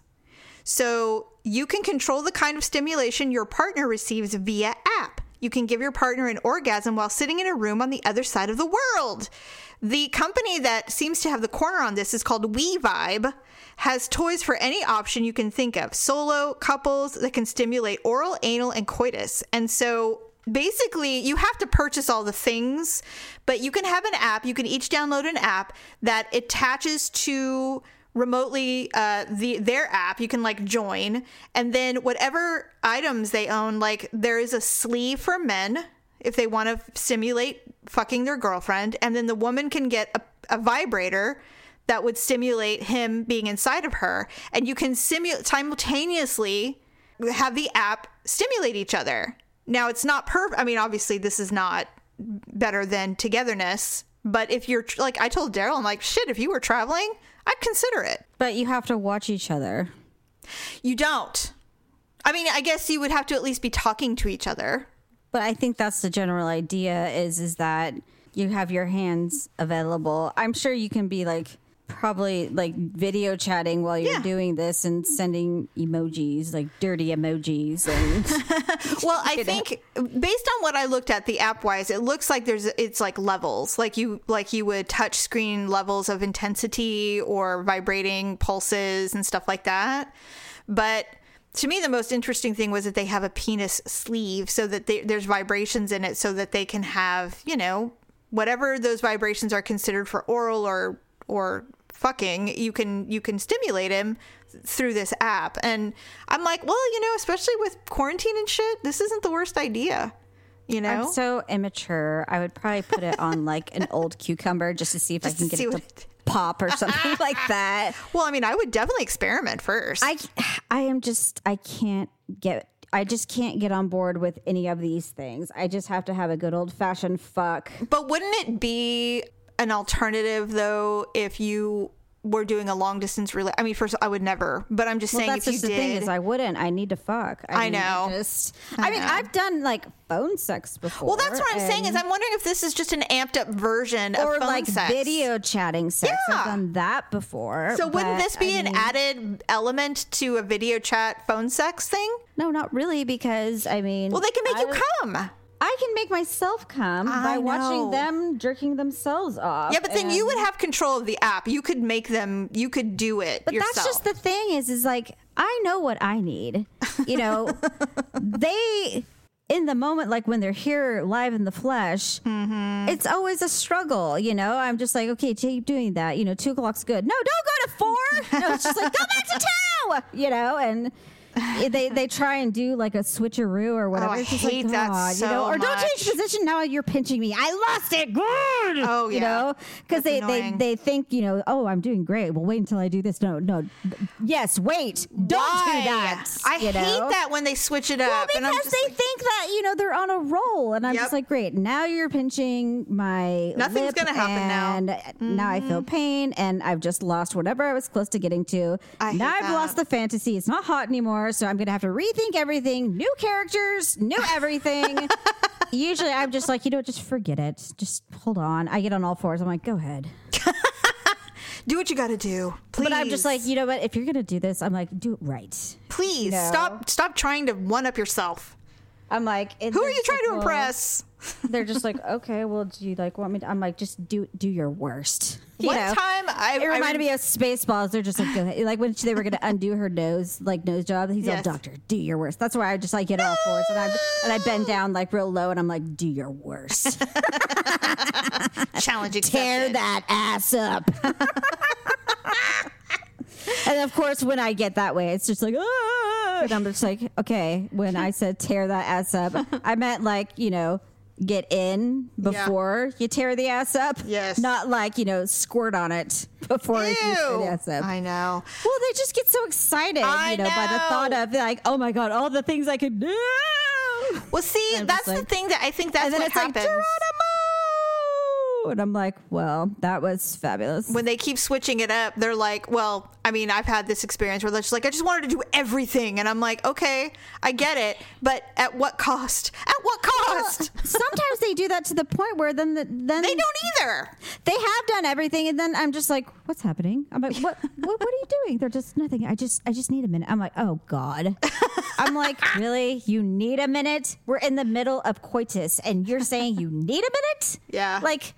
So you can control the kind of stimulation your partner receives via app. You can give your partner an orgasm while sitting in a room on the other side of the world. The company that seems to have the corner on this is called We-Vibe. Has toys for any option you can think of, solo, couples that can stimulate oral, anal, and coitus. And so basically you have to purchase all the things but you can have an app you can each download an app that attaches to remotely uh, the their app you can like join. And then whatever items they own like there is a sleeve for men if they want to stimulate fucking their girlfriend. And then the woman can get a, a vibrator that would stimulate him being inside of her. And you can simulate simultaneously have the app stimulate each other. Now it's not perfect i mean obviously this is not better than togetherness but if you're like i told daryl i'm like shit if you were traveling i'd consider it. But you have to watch each other. You don't. I mean i guess you would have to at least be talking to each other. But I think that's the general idea is is that you have your hands available. I'm sure you can be like probably like video chatting while you're Yeah. doing this and sending emojis, like dirty emojis and Well, I think based on what I looked at the app wise, it looks like there's it's like levels, like you like you would touch screen levels of intensity or vibrating pulses and stuff like that. But to me, the most interesting thing was that they have a penis sleeve so that they, there's vibrations in it, so that they can have you know whatever those vibrations are considered for oral or or fucking you can you can stimulate him through this app and i'm like well you know especially with quarantine and shit this isn't the worst idea you know I'm so immature. I would probably put it on like an old cucumber just to see if Just I can get it what to pop or something like that. well i mean i would definitely experiment first I I am just I can't get I just can't get on board with any of these things. I just have to have a good old fashioned fuck. but wouldn't it be an alternative though if you were doing a long distance relay i mean first i would never but i'm just Well, saying that's if you did thing is I wouldn't. I need to fuck. I mean, know. just I I, mean, know. I've done like phone sex before. well that's what i'm saying is i'm wondering if this is just an amped up version of phone like sex. video chatting sex. Yeah. I've done that before. so wouldn't this be I an mean- added element to a video chat phone sex thing No, not really, because I mean, well they can make I, you come I can make myself come I by watching them jerking themselves off. Yeah, but then you would have control of the app. You could make them. You could do it But yourself. that's just the thing is is like I know what I need. You know, they in the moment, like when they're here live in the flesh, Mm-hmm. it's always a struggle. You know, I'm just like, okay, keep doing that. You know, two o'clock's good. No, don't go to four. No, it's just like go back to two. You know, and. They they try and do like a switcheroo or whatever. Oh, I hate like, that God, you so know, or don't change position. Now you're pinching me. I lost it. Good. Oh, you yeah. know, because they, they annoying. they think you know, oh, I'm doing great. Well, wait until I do this. No, no, yes, wait, don't Why? do that. I you hate know? that when they switch it up. Well, and I'm because they like, think that you know they're on a roll, and I'm Yep. just like, great. Now you're pinching my. Nothing's gonna happen now. Mm-hmm. now I feel pain, and I've just lost whatever I was close to getting to. I now I've that. lost the fantasy. It's not hot anymore, so I'm gonna have to rethink everything. New characters, new everything. Usually, I'm just like, you know, just forget it. Just hold on. I get on all fours. I'm like, go ahead. do what you got to do. Please. But I'm just like, you know what? If you're gonna do this, I'm like, do it right. please know. stop. Stop trying to one up yourself. I'm like, Who are you trying like, to well, impress? They're just like, okay, well, do you like want me? To? I'm like, just do do your worst. You One know? time, I It I reminded me of Spaceballs. They're just like, like when they were going to undo her nose, like nose job. He's Yes. all, doctor, do your worst. That's why I just like get off forwards and I and I bend down like real low and I'm like, do your worst. challenging. Tear that ass up. And of course, when I get that way, it's just like, ah! and I'm just like, okay. When I said tear that ass up, I meant like, you know, get in before you tear the ass up. Yes. Not like, you know, squirt on it before you tear the ass up. I know. well, they just get so excited, I you know, by the thought of like, oh my God, all the things I could do. Well, see, that's just the thing that I think that's what like, happens. Geronimo! And I'm like, well, that was fabulous. when they keep switching it up, they're like, well, I mean, I've had this experience where they're just like, I just wanted to do everything. And I'm like, okay, I get it. But at what cost? At what cost? Sometimes they do that to the point where then the, then They don't either. they have done everything and then I'm just like, what's happening? I'm like, what what, what are you doing? They're just nothing. I just I just need a minute. I'm like, oh God. I'm like, really? You need a minute? We're in the middle of coitus and you're saying you need a minute? Yeah. Like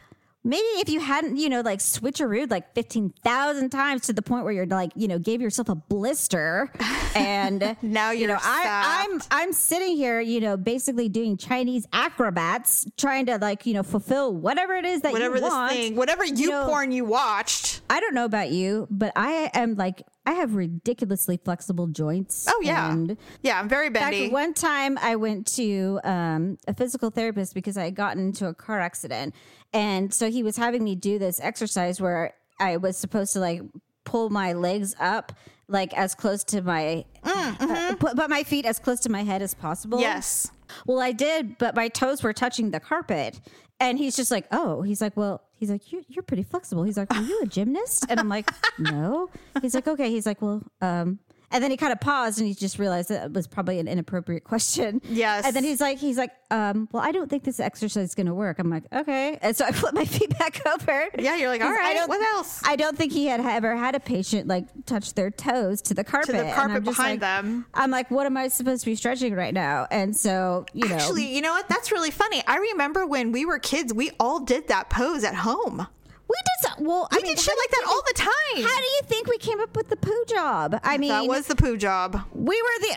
Maybe if you hadn't, you know, like switcherooed like 15,000 times to the point where you're like, you know, gave yourself a blister and Now you know, I, I'm. I'm sitting here, you know, basically doing Chinese acrobats, trying to like, you know, fulfill whatever it is that Whatever you this want. thing, whatever you know- porn you watched. I don't know about you, but I am like, I have ridiculously flexible joints. Oh yeah, And yeah. I'm very in fact, bendy. one time I went to um, a physical therapist because I had gotten into a car accident. And so he was having me do this exercise where I was supposed to like pull my legs up like as close to my uh, put, put my feet as close to my head as possible. yes. Well, I did, but my toes were touching the carpet. And he's just like, oh, he's like, well, he's like, you're, you're pretty flexible. He's like, are you a gymnast? And I'm like, no. He's like, okay. He's like, well, um, And then he kind of paused and he just realized that it was probably an inappropriate question. Yes. And then he's like, he's like, um, well, I don't think this exercise is going to work. I'm like, okay. And so I flip my feet back over. Yeah, you're like, all right. I don't- what else? I don't think he had ever had a patient like touch their toes to the carpet. And carpet I'm just behind like- them. I'm like, what am I supposed to be stretching right now? And so, you know, Actually, you know what? That's really funny. I remember when we were kids, we all did that pose at home. We did so, well, We I mean, did shit like that all the time. How do you think we came up with the poo job? I mean, that was the poo job. we were the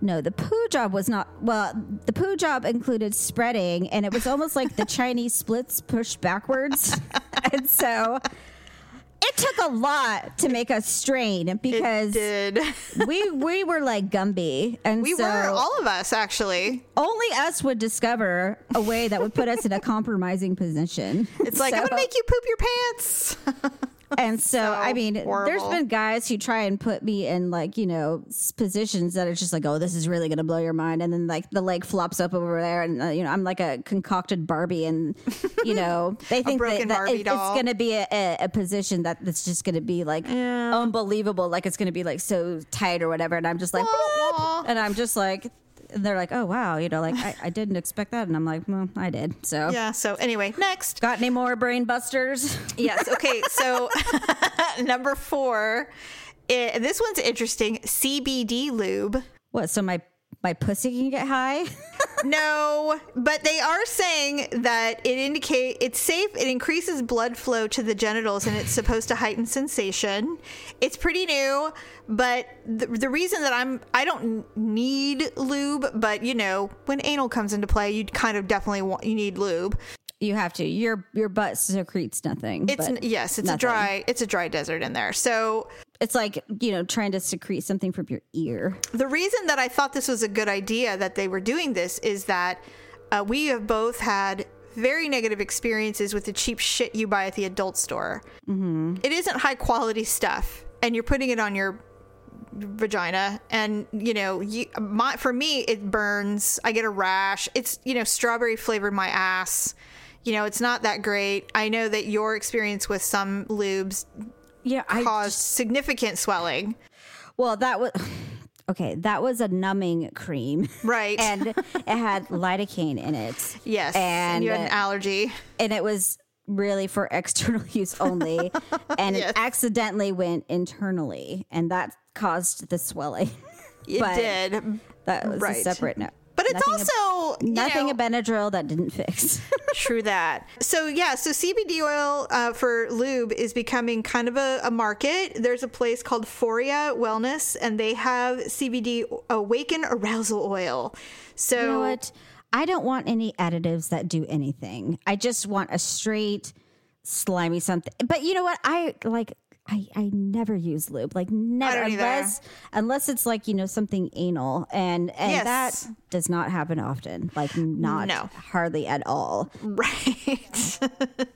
no the poo job was not well the poo job included spreading and it was almost like the chinese splits pushed backwards and so it took a lot to make us strain because we we were like gumby and We so were all of us actually. only us would discover a way that would put us in a compromising position It's like I'm gonna make you poop your pants. And so, I mean, there's been guys who try and put me in like, you know, positions that are just like, oh, this is really going to blow your mind. And then like the leg flops up over there. And, uh, you know, I'm like a concocted Barbie. And, you know, they think that, that it- it's going to be a, a, a position that that's just going to be like unbelievable. Like it's going to be like so tight or whatever. And I'm just like, Wah, what? wah. And I'm just like, they're like, oh, wow. You know, like I, I didn't expect that. And I'm like, well, I did. So. yeah. So anyway, next. Got any more brain busters? Yes. Okay. So number four. eh, this one's interesting. CBD lube. What? So my my pussy can get high? No, but they are saying that it indicate it's safe. It increases blood flow to the genitals, and it's supposed to heighten sensation. It's pretty new, but the, the reason that I'm I don't need lube, but you know when anal comes into play, you kind of definitely want you need lube. You have to. Your your butt secretes nothing. It's yes, it's nothing. a dry it's a dry desert in there. So It's like you know trying to secrete something from your ear. the reason that I thought this was a good idea that they were doing this is that uh, we have both had very negative experiences with the cheap shit you buy at the adult store. Mm-hmm. isn't high quality stuff, and you're putting it on your vagina and you know you my for me it burns i get a rash it's you know strawberry flavored my ass you know it's not that great i know that your experience with some lubes Yeah, I caused significant swelling well that was okay. That was a numbing cream, right and it had lidocaine in it. Yes, and and you had an allergy. and it was really for external use only, and Yes. it accidentally went internally, and that caused the swelling. It but- did, That was Right. a separate note. But it's Nothing ab- also you nothing know, a Benadryl that didn't fix. true that. So yeah, so CBD oil uh, for lube is becoming kind of a, a market. There's a place called Foria Wellness, and they have CBD Awaken Arousal Oil. So you know what? I don't want any additives that do anything. I just want a straight slimy something. But you know what? I like I, I never use lube. Like never unless unless it's like, you know, something anal and and Yes. that does not happen often. Like not No. hardly at all. right.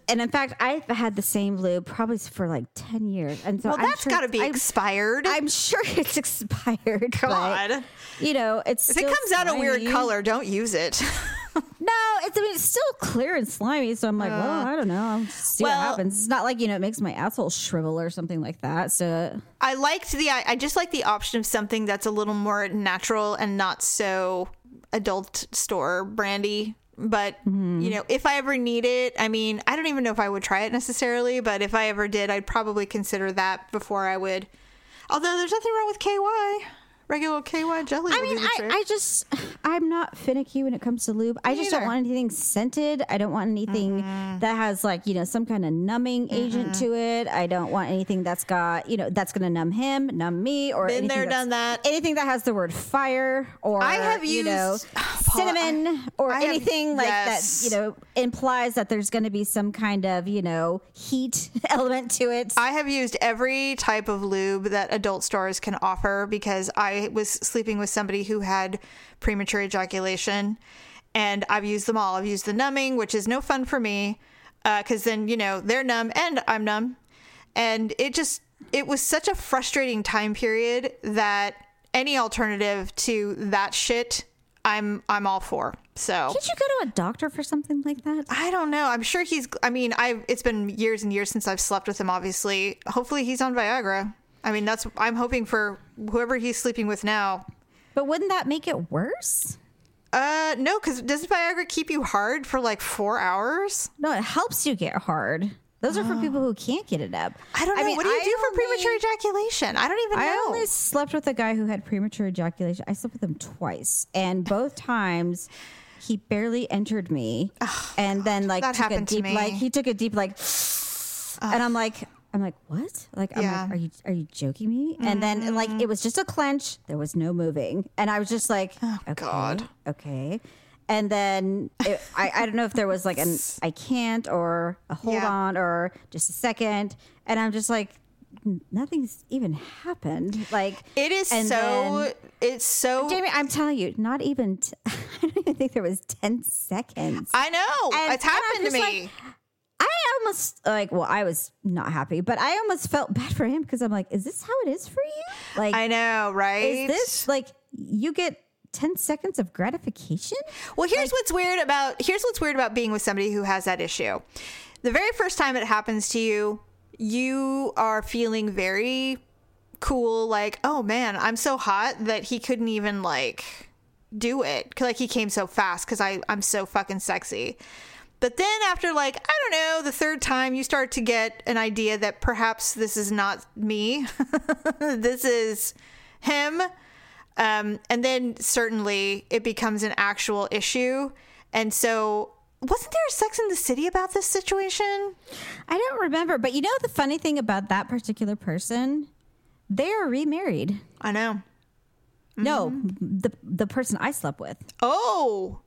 And in fact, I've had the same lube probably for like 10 years. And so well, I'm that's sure- got to be I'm- expired. I'm sure it's expired. but, God. you know, it's if it comes out a weird color, don't use it. No, it's I mean it's still clear and slimy. So I'm like, well, I don't know. I'll see Uh, well- what happens. It's not like you know it makes my asshole shrivel or something like that. So I liked the I, I just like the option of something that's a little more natural and not so adult store brandy. But you know, if I ever need it, I mean, I don't even know if I would try it necessarily, but if I ever did, I'd probably consider that before I would. Although there's nothing wrong with KY, regular KY jelly. I mean, I. I just I'm not finicky when it comes to lube. I just don't want anything scented. I don't want anything Mm-hmm. that has like you know some kind of numbing agent to it. I don't want anything that's got you know that's going to numb him, numb me, or Been anything there, done that. Anything that has the word fire or I have you know used- Paula, cinnamon or I have- anything like yes. that. You know implies that there's going to be some kind of you know heat element to it. I have used every type of lube that adult stores can offer because I was sleeping with somebody who had premature ejaculation, and I've used them all. I've used the numbing, which is no fun for me, uh, because then you know they're numb and I'm numb, and it just it was such a frustrating time period that any alternative to that shit, I'm I'm all for. So Did you go to a doctor for something like that? I don't know. I'm sure he's. I mean, I. It's been years and years since I've slept with him. Obviously, hopefully he's on Viagra. I mean, that's. I'm hoping for whoever he's sleeping with now. But wouldn't that make it worse? Uh, no, because doesn't Viagra keep you hard for like four hours? No, it helps you get hard. Those are for people who can't get it up. I don't know. what do you I do for premature ejaculation? I don't even I only slept with a guy who had premature ejaculation. I slept with him twice, and both times he barely entered me, and then like that took a to deep me. like he took a deep like, and I'm like. I'm like, what? Like, I'm Yeah. like, are you are you joking me? And then like it was just a clench. There was no moving, and I was just like, oh, okay, Oh, God. okay. And then it, I I don't know if there was like an I can't or a hold Yeah. on or just a second, and I'm just like, nothing's even happened. Like it is so. then- it's so. Jamie, I'm telling you, not even. T- I don't even think there was ten seconds. I know And- it's happened to me. like, I almost like. Well, I was not happy, but I almost felt bad for him because I'm like, is this how it is for you? Like, I know, right? is this like you get ten seconds of gratification? Well, here's what's weird about here's what's weird about being with somebody who has that issue. The very first time it happens to you, you are feeling very cool like, "Oh man, I'm so hot that he couldn't even like do it. Like he came so fast cuz I I'm so fucking sexy." But then after like, I don't know, the third time you start to get an idea that perhaps this is not me. this is him. Um, and then certainly it becomes an actual issue. And so, wasn't there a Sex in the City about this situation? I don't remember, but you know the funny thing about that particular person, they are remarried. I know. No, Mm-hmm. the the person I slept with. Oh,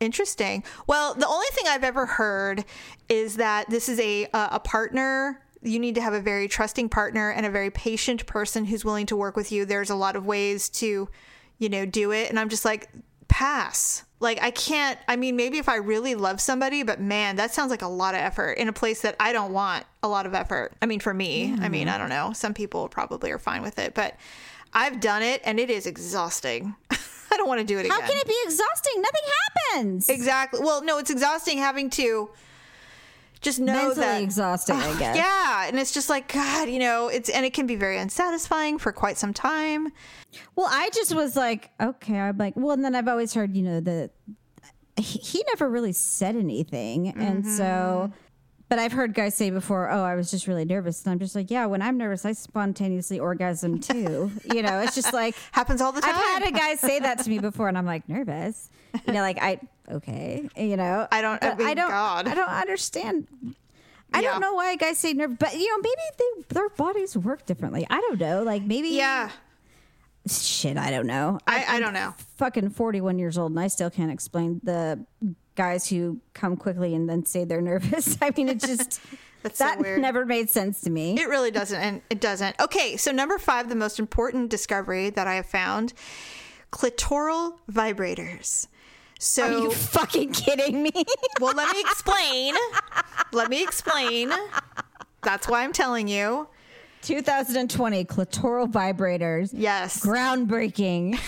interesting. Well, the only thing I've ever heard is that this is a a partner. You need to have a very trusting partner and a very patient person who's willing to work with you. There's a lot of ways to, you know, do it. And I'm just like, pass. Like I can't. I mean, maybe if I really love somebody, but man, that sounds like a lot of effort in a place that I don't want a lot of effort. I mean, for me, I mean, I don't know. Some people probably are fine with it, but I've done it and it is exhausting. I don't want to do it again. How again. can it be exhausting? Nothing happens. Exactly. Well, no, it's exhausting having to just know Mentally that exhausting, I guess. Yeah, and it's just like God, you know, it's and it can be very unsatisfying for quite some time. Well, I just was like, okay. I'm like, well, and then I've always heard, you know, that he, he never really said anything, and Mm-hmm. so. But I've heard guys say before, "Oh, I was just really nervous," and I'm just like, "Yeah, when I'm nervous, I spontaneously orgasm too." you know, it's just like Happens all the time. I've had a guy say that to me before, and I'm like nervous. You know, like I okay, you know, I don't- I mean, I don't, God. I don't understand. I Yeah. don't know why guys say nervous, but you know, maybe they their bodies work differently. I don't know, like maybe yeah, shit. I don't know. I, I don't know. Fucking 41 years old, and I still can't explain the guys who come quickly and then say they're nervous. I mean, it just That's so that weird. never made sense to me. It really doesn't, and it doesn't. Okay, so number five, the most important discovery that I have found: clitoral vibrators. So, Are you fucking kidding me? well, let me explain. let me explain. That's why I'm telling you. 2020 clitoral vibrators. Yes. Groundbreaking.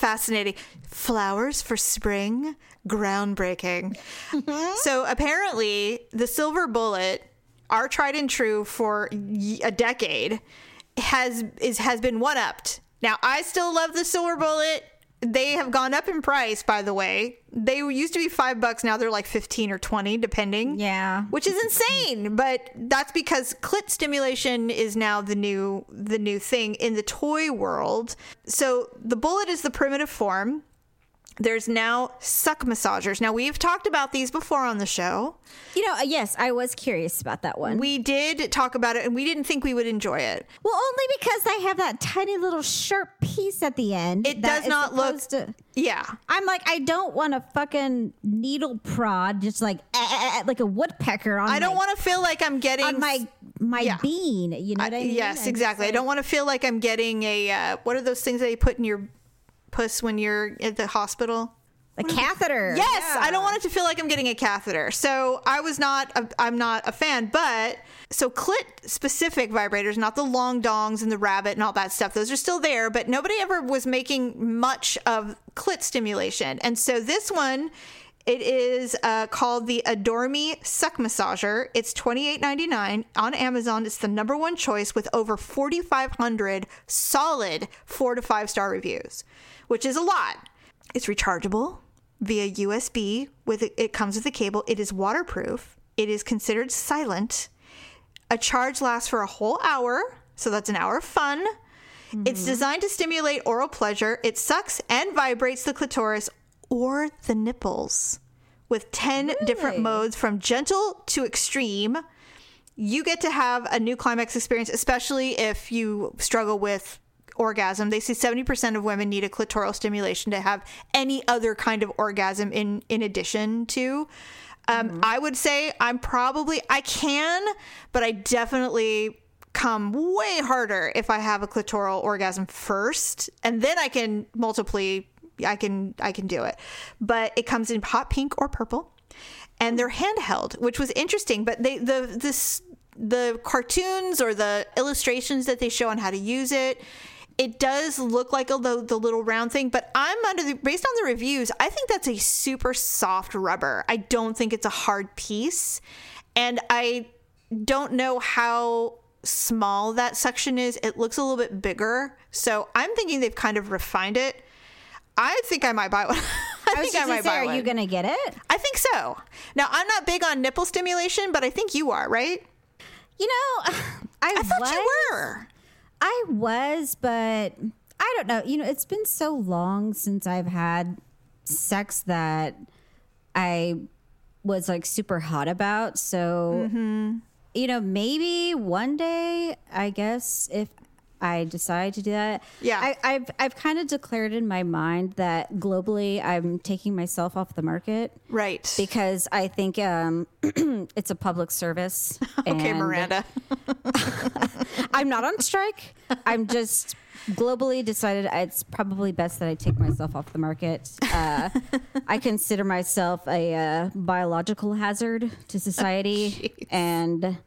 Fascinating. Flowers for spring, groundbreaking. so apparently, the silver bullet, our tried and true for a decade, has is has been one upped. Now I still love the silver bullet. They have gone up in price, by the way. They used to be five bucks. Now they're like fifteen or twenty, depending. Yeah. which is insane. But that's because clit stimulation is now the new the new thing in the toy world. So the bullet is the primitive form. There's now suck massagers. Now we've talked about these before on the show. You know, uh, yes, I was curious about that one. We did talk about it, and we didn't think we would enjoy it. well, only because they have that tiny little sharp piece at the end. It does not look- To, Yeah, I'm like, I don't want a fucking needle prod, just like eh, eh, eh, like a woodpecker on. I don't want to feel like I'm getting on my my Yeah. bean. You know what I, I- mean? yes, I'm exactly. I don't want to feel like I'm getting a uh, what are those things that you put in your puss when you're at the hospital? a catheter. Yes, Yeah. I don't want it to feel like I'm getting a catheter. So I was not, a, I'm not a fan. But so clit specific vibrators, not the long dongs and the rabbit and all that stuff. Those are still there, but nobody ever was making much of clit stimulation. And so this one It is uh, called the Adorime Suck Massager. It's twenty eight ninety nine on Amazon. It's the number one choice with over forty five hundred solid four to five star reviews, which is a lot. It's rechargeable via USB. With it, it comes with a cable. It is waterproof. It is considered silent. A charge lasts for a whole hour, so that's an hour of fun. It's mm-hmm. designed to stimulate oral pleasure. It sucks and vibrates the clitoris or the nipples with 10 different modes from gentle to extreme. You get to have a new climax experience, especially if you struggle with orgasm. They say 70% of women need a clitoral stimulation to have any other kind of orgasm in in addition to um, I would say I'm probably I can, but I definitely come way harder if I have a clitoral orgasm first, and then I can multiply. I can I can do it, but it comes in hot pink or purple, and they're handheld, which was interesting. But they the this the cartoons or the illustrations that they show on how to use it. It does look like a the, the little round thing, but I'm under the based on the reviews, I think that's a super soft rubber. I don't think it's a hard piece, and I don't know how small that section is. It looks a little bit bigger, so I'm thinking they've kind of refined it. I think I might buy one. I, I was think I might say, buy are one. you gonna get it? I think so. Now I'm not big on nipple stimulation, but I think you are, right? You know, I, I thought was, you were. I was, but I don't know. You know, it's been so long since I've had sex that I was like super hot about. So, Mm-hmm. you know, maybe one day, I guess, if I decide to do that. Yeah. I, I've I've kind of declared in my mind that globally I'm taking myself off the market Right. because I think um, it's a public service. okay, Miranda. I'm not on strike. I'm just globally decided it's probably best that I take myself off the market. Uh, I consider myself a uh, biological hazard to society, and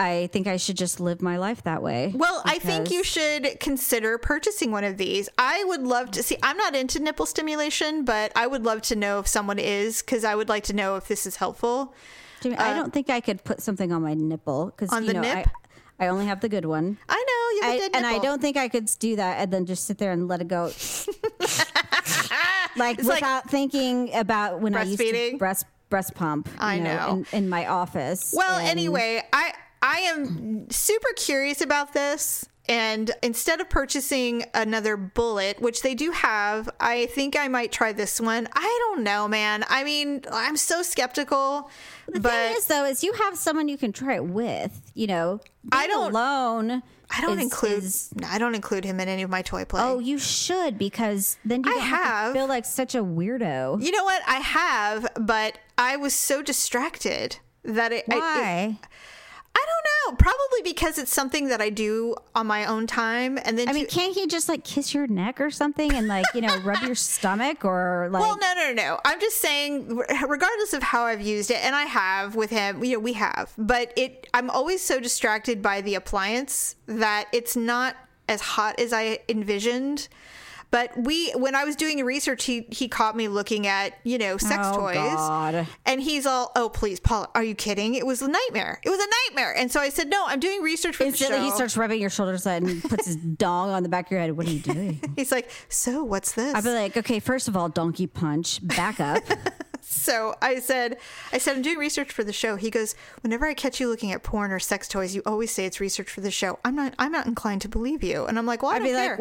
I think I should just live my life that way. Well, I think you should consider purchasing one of these. I would love to see. I'm not into nipple stimulation, but I would love to know if someone is because I would like to know if this is helpful. Jimmy, I don't think I could put something on my nipple because uh, On you the know nip? I, I only have the good one. I know you have a I, and I don't think I could do that and then just sit there and let it go. like It's like without thinking about when I used to breast breast pump. I know. in, in my office. Well, And anyway, I I am super curious about this. And instead of purchasing another bullet, which they do have, I think I might try this one. I don't know, man. I mean, I'm so skeptical. the but thing is, though, is you have someone you can try it with. You know, I don't- alone. I don't is- include is- I don't include him in any of my toy play. oh, you should because then you I have, have. feel like such a weirdo. You know what? I have, but I was so distracted that it. I, Why? I don't know. Probably because it's something that I do on my own time, and then I mean, can't he just like kiss your neck or something and like you know rub your stomach or like? Well, no, no, no, no. I'm just saying, regardless of how I've used it, and I have with him, you know, we have, but it, I'm always so distracted by the appliance that it's not as hot as I envisioned. But we, when I was doing research, he he caught me looking at you know sex Oh, toys, God. and he's all, "Oh, please, Paul, are you kidding? It was a nightmare. It was a nightmare." And so I said, "No, I'm doing research for the show." he starts rubbing your shoulders and puts his dong on the back of your head. What are you doing? He's like, "So what's this?" I'd be like, okay, first of all, donkey punch, back up. So I said, I said, I'm doing research for the show. He goes, whenever I catch you looking at porn or sex toys, you always say it's research for the show. I'm not, I'm not inclined to believe you. And I'm like, well, I I'd don't be care. like,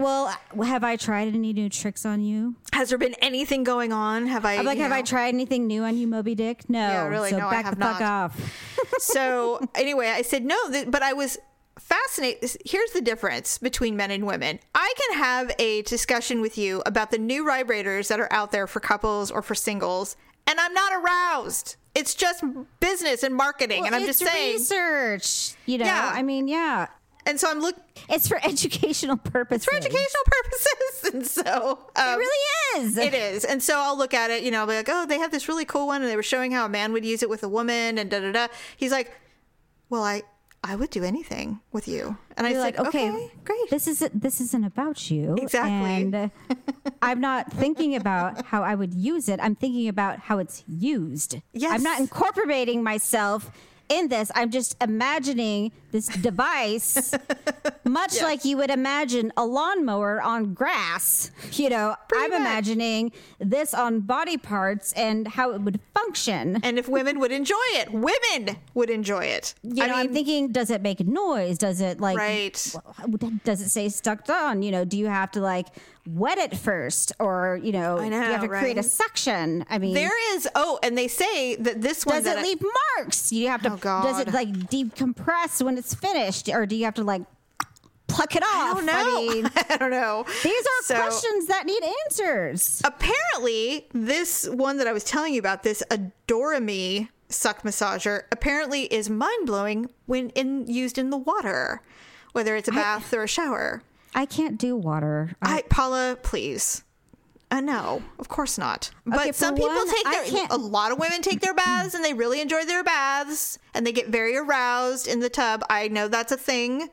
well, have I tried any new tricks on you? Has there been anything going on? Have I? I'm like, have I tried anything new on you, Moby Dick? No. Yeah, really, So no, I back have the fuck not. off. so anyway, I said no, th- but I was fascinated. Here's the difference between men and women. I can have a discussion with you about the new vibrators that are out there for couples or for singles, and I'm not aroused. It's just business and marketing, and I'm just saying. research. You know, Yeah. I mean, yeah, And so I'm looking. it's for educational purposes. for educational purposes. And so um, It really is. it is. And so I'll look at it, you know, I'll be like, oh, they have this really cool one, and they were showing how a man would use it with a woman, and da da da. He's like, well, I I would do anything with you. And I You're said, like, okay, okay, great. This is this isn't about you. Exactly. And uh, I'm not thinking about how I would use it. I'm thinking about how it's used. Yes. I'm not incorporating myself in this. I'm just imagining this device, much Yeah. like you would imagine a lawnmower on grass. You know, Pretty I'm much. imagining this on body parts and how it would function. and if women would enjoy it, women would enjoy it. You know, I I mean, am thinking, does it make noise? Does it like, Right. does it say stuck on? You know, do you have to like wet it first, or you know, I do you have know, to create a suction? I mean, there is, oh, and they say that this one does it leave marks? You have to. Oh, Does it like decompress when it's finished, or do you have to like pluck it off? I don't know. mean, I don't know. these are So- questions that need answers. apparently this one that I was telling you about, this Adorime suck massager, apparently is mind blowing when in used in the water, whether it's a bath or a shower. I can't do water. I Paula, please. Uh, no, of course not. But Okay, some people one, take I their. can't- A lot of women take their baths and they really enjoy their baths and they get very aroused in the tub. I know that's a thing.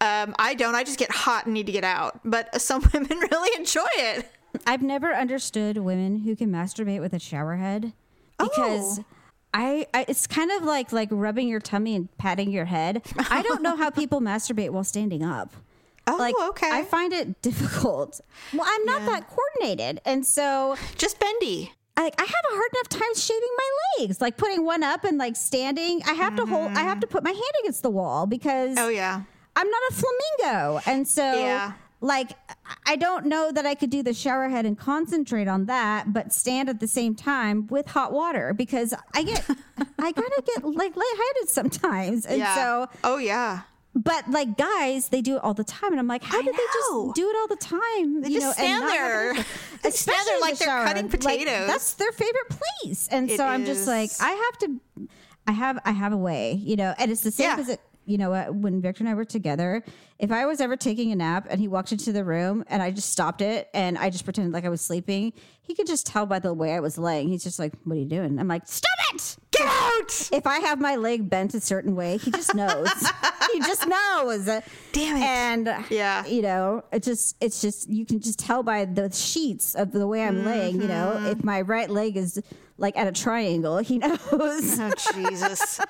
Um, I don't. I just get hot and need to get out. But some women really enjoy it. I've never understood women who can masturbate with a shower head because Oh. I, I it's kind of like like rubbing your tummy and patting your head. I don't know how people masturbate while standing up. Oh, like, okay. I find it difficult. Well, I'm not Yeah. that coordinated, and so Just bendy. like I have a hard enough time shaving my legs. Like putting one up and like standing, I have to hold. I have to put my hand against the wall because Mm-hmm. Oh yeah. I'm not a flamingo. And so, Yeah. like, I don't know that I could do the shower head and concentrate on that, but stand at the same time with hot water because I get, I gotta get like lightheaded sometimes. And Yeah. so, oh yeah. But like guys, they do it all the time. And I'm like, how I do they just do it all the time? They you just know, stand there. They stand there Especially like the they're shower. cutting Like, potatoes. that's their favorite place. And It so I'm just like. I have to, I have, I have a way, you know, and it's the same Yeah. as it you know what? When Victor and I were together, if I was ever taking a nap and he walked into the room and I just stopped it and I just pretended like I was sleeping, he could just tell by the way I was laying. He's just like, "What are you doing?" I'm like, "Stop it! Get out! If I have my leg bent a certain way, he just knows. he just knows. Damn it. And Yeah. you know, it just it's just you can just tell by the sheets of the way I'm laying. You know, Mm-hmm. if my right leg is like at a triangle, he knows. Oh Jesus.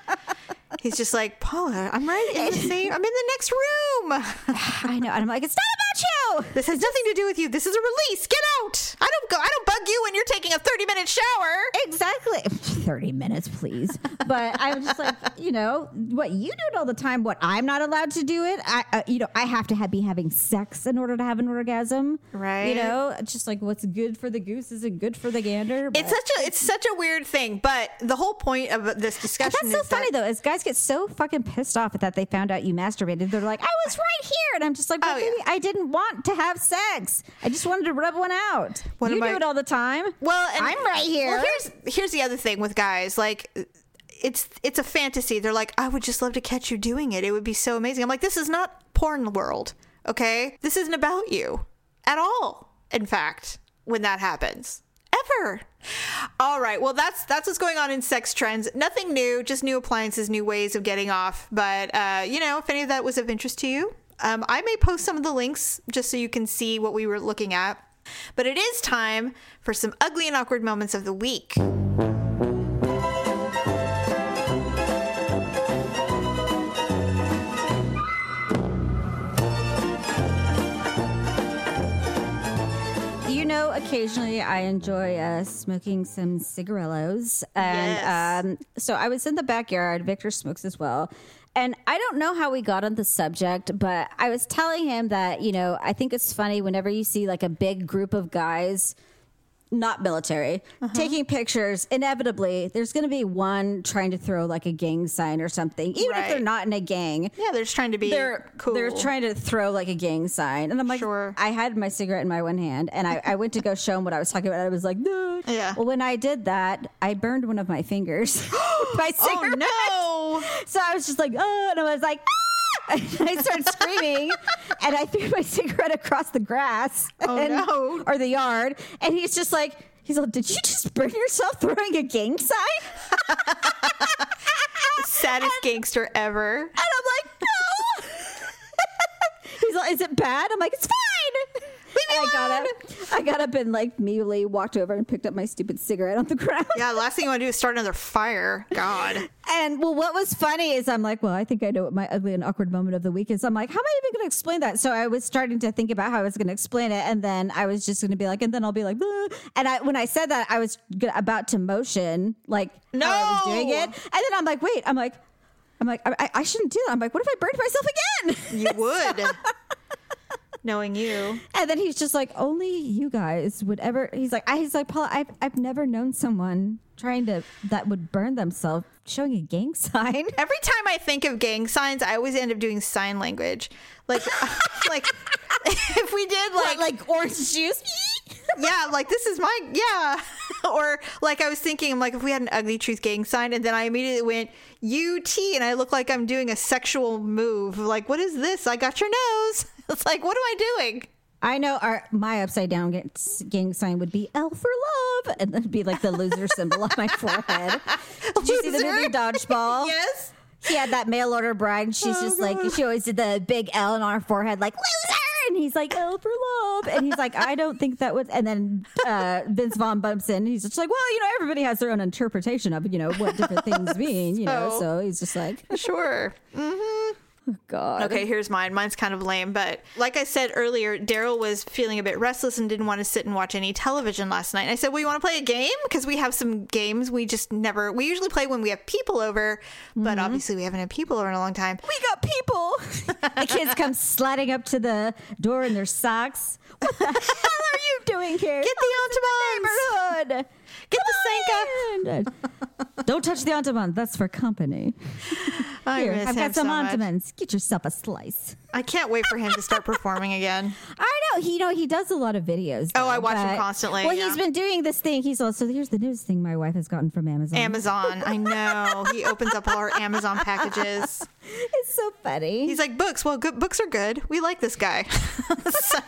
He's just like Paula. I'm right in the same. I'm in the next room. I know, and I'm like, it's not about you. This has nothing to do with you. This is a release. Get out. I don't go. I don't bug you when you're taking a 30 minute shower. Exactly. 30 minutes, please. But I'm just like, you know, what you do it all the time, what I'm not allowed to do it. I, uh, you know, I have to have, be having sex in order to have an orgasm. Right. You know, it's just like what's good for the goose isn't good for the gander. It's such a it's such a weird thing, but the whole point of this discussion That's so funny that, though, is guys get so fucking pissed off at that they found out you masturbated. They're like, I was right here. And I'm just like, well, Oh, yeah. baby, I didn't want to have sex. I just wanted to rub one out. One you my- do it all the time. Well, and, I'm right here. Well, here's here's the other thing with guys, like it's it's a fantasy. They're like, I would just love to catch you doing it. It would be so amazing. I'm like, this is not porn world, okay? This isn't about you at all. In fact, when that happens. Ever. All right. Well, that's that's what's going on in sex trends. Nothing new, just new appliances, new ways of getting off. But uh, you know, if any of that was of interest to you, um, I may post some of the links just so you can see what we were looking at. But it is time for some ugly and awkward moments of the week. Occasionally I enjoy uh, smoking some cigarillos. And Yes. um, so I was in the backyard. Victor smokes as well. And I don't know how we got on the subject, but I was telling him that, you know, I think it's funny whenever you see like a big group of guys, not military, Uh-huh. taking pictures, inevitably there's going to be one trying to throw like a gang sign or something, even if they're not in a gang Yeah, they're just trying to be they're cool. they're trying to throw like a gang sign, and I'm like, Sure. I had my cigarette in my one hand, and I, I went to go show him what I was talking about. I was like, no. Yeah. Well, when I did that, I burned one of my fingers. my oh no! So I was just like, oh, and I was like. Ah! I started screaming and I threw my cigarette across the grass oh, and, no. or the yard. And he's just like, he's like, did you just burn yourself throwing a gang sign? Saddest and, gangster ever. And I'm like, no. he's like, is it bad? I'm like, it's fine. I got up. I got up and like immediately walked over and picked up my stupid cigarette on the ground. Yeah, the last thing you want to do is start another fire. God. And well, what was funny is I'm like, well, I think I know what my ugly and awkward moment of the week is. I'm like, how am I even going to explain that? So I was starting to think about how I was going to explain it, and then I was just going to be like, and then I'll be like, "Blah." and I when I said that, I was g- about to motion like how I was doing it, and then I'm like, wait, I'm like. I'm like, I, I shouldn't do that. I'm like, what if I burned myself again? You would. Knowing you. And then he's just like, only you guys would ever. He's like, I, he's like, Paula, I've, I've never known someone trying to that would burn themselves showing a gang sign. Every time I think of gang signs, I always end up doing sign language. Like, like if we did like, like orange juice. Yeah, like this is my yeah. or like I was thinking, I'm like if we had an ugly truth gang sign, and then I immediately went UT, and I look like I'm doing a sexual move. Like, what is this? I got your nose. It's like, what am I doing? I know our my upside down gang- sign would be L for love, and that'd be like the loser symbol on my forehead. Did you see the movie Dodgeball? Yes. He had that mail order bride. And she's oh, just like she always did the big L on her forehead, like loser. And he's like L for love, and he's like, I don't think that was." And then uh, Vince Vaughn bumps in. And he's just like, well, you know, everybody has their own interpretation of you know what different things mean, you know. So- So he's just like, Sure. God. Okay, here's mine. Mine's kind of lame, but like I said earlier, Daryl was feeling a bit restless and didn't want to sit and watch any television last night. And I said, "Well, you want to play a game? Because we have some games we just never. We usually play when we have people over, but mm-hmm. obviously we haven't had people over in a long time. we got people. the kids come sliding up to the door in their socks. What the hell are you doing here? Get the oh, Come neighborhood. Get the Sanka. Don't touch the Entenmann. That's for company. I Here, I've got some so. Get yourself a slice. I can't wait for him to start performing again. I know. He, you know, he does a lot of videos. Oh, I though, watch him constantly, Well, yeah. he's been doing this thing. He's also here's the newest thing my wife has gotten from Amazon. Amazon, I know he opens up all our Amazon packages. It's so funny. He's like, books. Well, good books are good. We like this guy. So-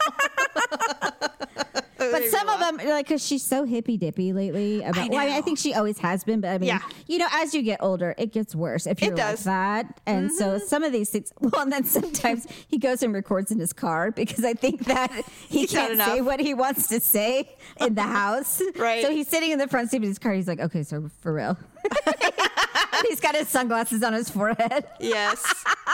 But some of them, like, because she's so hippy dippy lately. About, I well, I, mean, I think she always has been, but I mean, Yeah. you know, as you get older, it gets worse if It you're like does. Mm-hmm. that. And so some of these things, well, and then sometimes he goes and records in his car because I think that he He's can't say what he wants to say in the house. Right. So he's sitting in the front seat of his car. He's like, okay, so for real. he's got his sunglasses on his forehead. yes,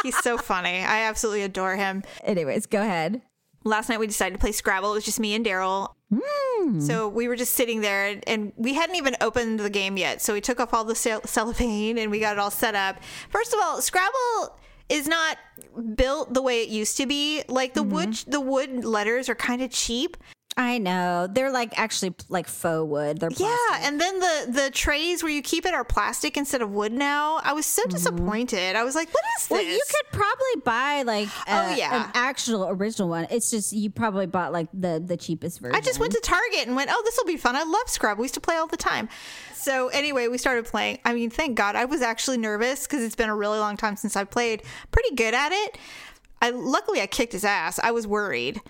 he's so funny. I absolutely adore him. Anyways, go ahead. last night we decided to play Scrabble. It was just me and Daryl. Mm. So we were just sitting there and, and we hadn't even opened the game yet. So we took off all the cell- cellophane and we got it all set up. First of all, Scrabble is not built the way it used to be. Like the mm-hmm. wood the wood letters are kind of cheap. I know. They're like actually like faux wood. They're Yeah, and then the the trays where you keep it are plastic instead of wood now. I was so mm-hmm. disappointed. I was like, what is this? Well, you could probably buy like oh, a, Oh, yeah. an actual original one. It's just you probably bought like the the cheapest version. I just went to Target and went, oh, this will be fun. I love Scrub. We used to play all the time. So anyway, we started playing. I mean, thank God. I was actually nervous because it's been a really long time since I played. Pretty good at it. I luckily I kicked his ass. I was worried.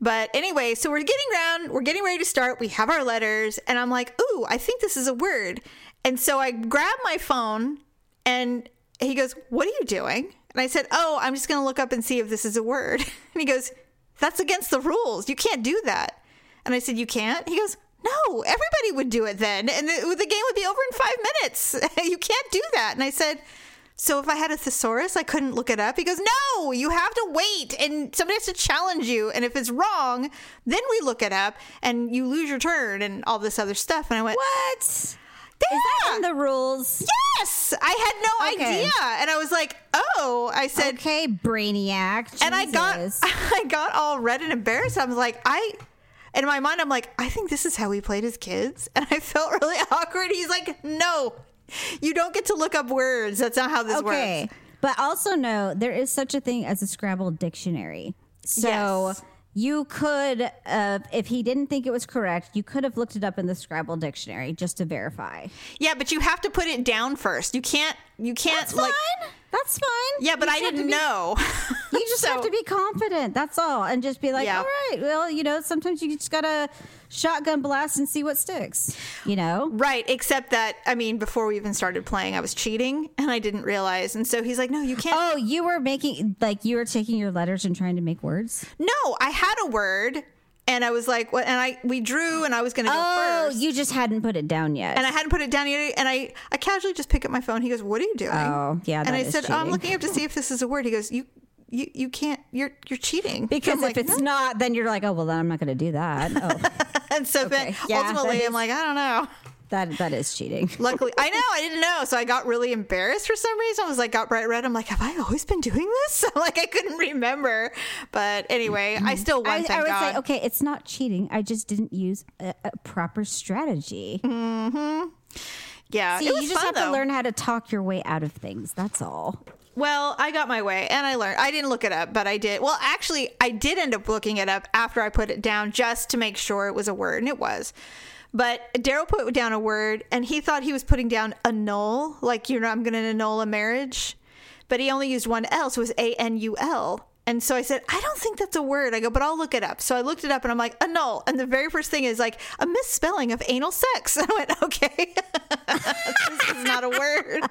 But anyway, so we're getting around, we're getting ready to start. We have our letters, and I'm like, ooh, I think this is a word. And so I grab my phone and he goes, What are you doing? And I said, Oh, I'm just gonna look up and see if this is a word. And he goes, That's against the rules. You can't do that. And I said, You can't? He goes, No, everybody would do it then. And the, the game would be over in five minutes. you can't do that. And I said, So if I had a thesaurus, I couldn't look it up? He goes, No, you have to wait and somebody has to challenge you. And if it's wrong, then we look it up and you lose your turn and all this other stuff. And I went, What? Yeah. Is that in the rules? Yes, I had no Okay. idea, and I was like, "Oh," I said, Okay, brainiac. and I got, I got all red and embarrassed. I was like, I, in my mind, I'm like, I think this is how we played as kids, and I felt really awkward. He's like, No, you don't get to look up words. That's not how this works. okay. works. But also know there is such a thing as a Scrabble dictionary. So Yes. you could, uh, if he didn't think it was correct, you could have looked it up in the Scrabble dictionary just to verify. Yeah, but you have to put it down first. You can't. You can't That's like. fine. That's fine. Yeah, but You I just have to didn't be- know. You just have to be confident. That's all, and just be like, Yeah. all right. Well, you know, sometimes you just gotta shotgun blast and see what sticks. You know. Right, except that I mean, before we even started playing, I was cheating and I didn't realize. And so he's like, "No, you can't." Oh, you were making like you were taking your letters and trying to make words. No, I had a word, and I was like, "What?" And I we drew, and I was going to go Oh, first, you just hadn't put it down yet. and I hadn't put it down yet. And I I casually just pick up my phone. He goes, "What are you doing?" Oh, yeah, And I is said, oh, "I'm looking up to see if this is a word." He goes, "You." You, you can't you're you're cheating because if like, it's "No." not, then you're like, oh well, then I'm not going to do that. Oh, and so then Yeah, ultimately that I'm like I don't know that that is cheating. Luckily, I know I didn't know, so I got really embarrassed for some reason. I was like, got bright red. I'm like, have I always been doing this? like, I couldn't remember. But anyway, I mm-hmm. still won. I, I would God. say, okay, it's not cheating. I just didn't use a, a proper strategy. Mm-hmm. yeah, See, you just fun, have though. to learn how to talk your way out of things. That's all. Well, I got my way, and I learned. I didn't look it up, but I did. Well, actually, I did end up looking it up after I put it down, just to make sure it was a word, and it was. But Daryl put down a word, and he thought he was putting down annul, like you know, I'm going to annul a marriage. But he only used one L, so it was A N U L. And so I said, I don't think that's a word. I go, but I'll look it up. So I looked it up and I'm like, annul. And the very first thing is like a misspelling of anal sex. And I went, okay, this is not a word.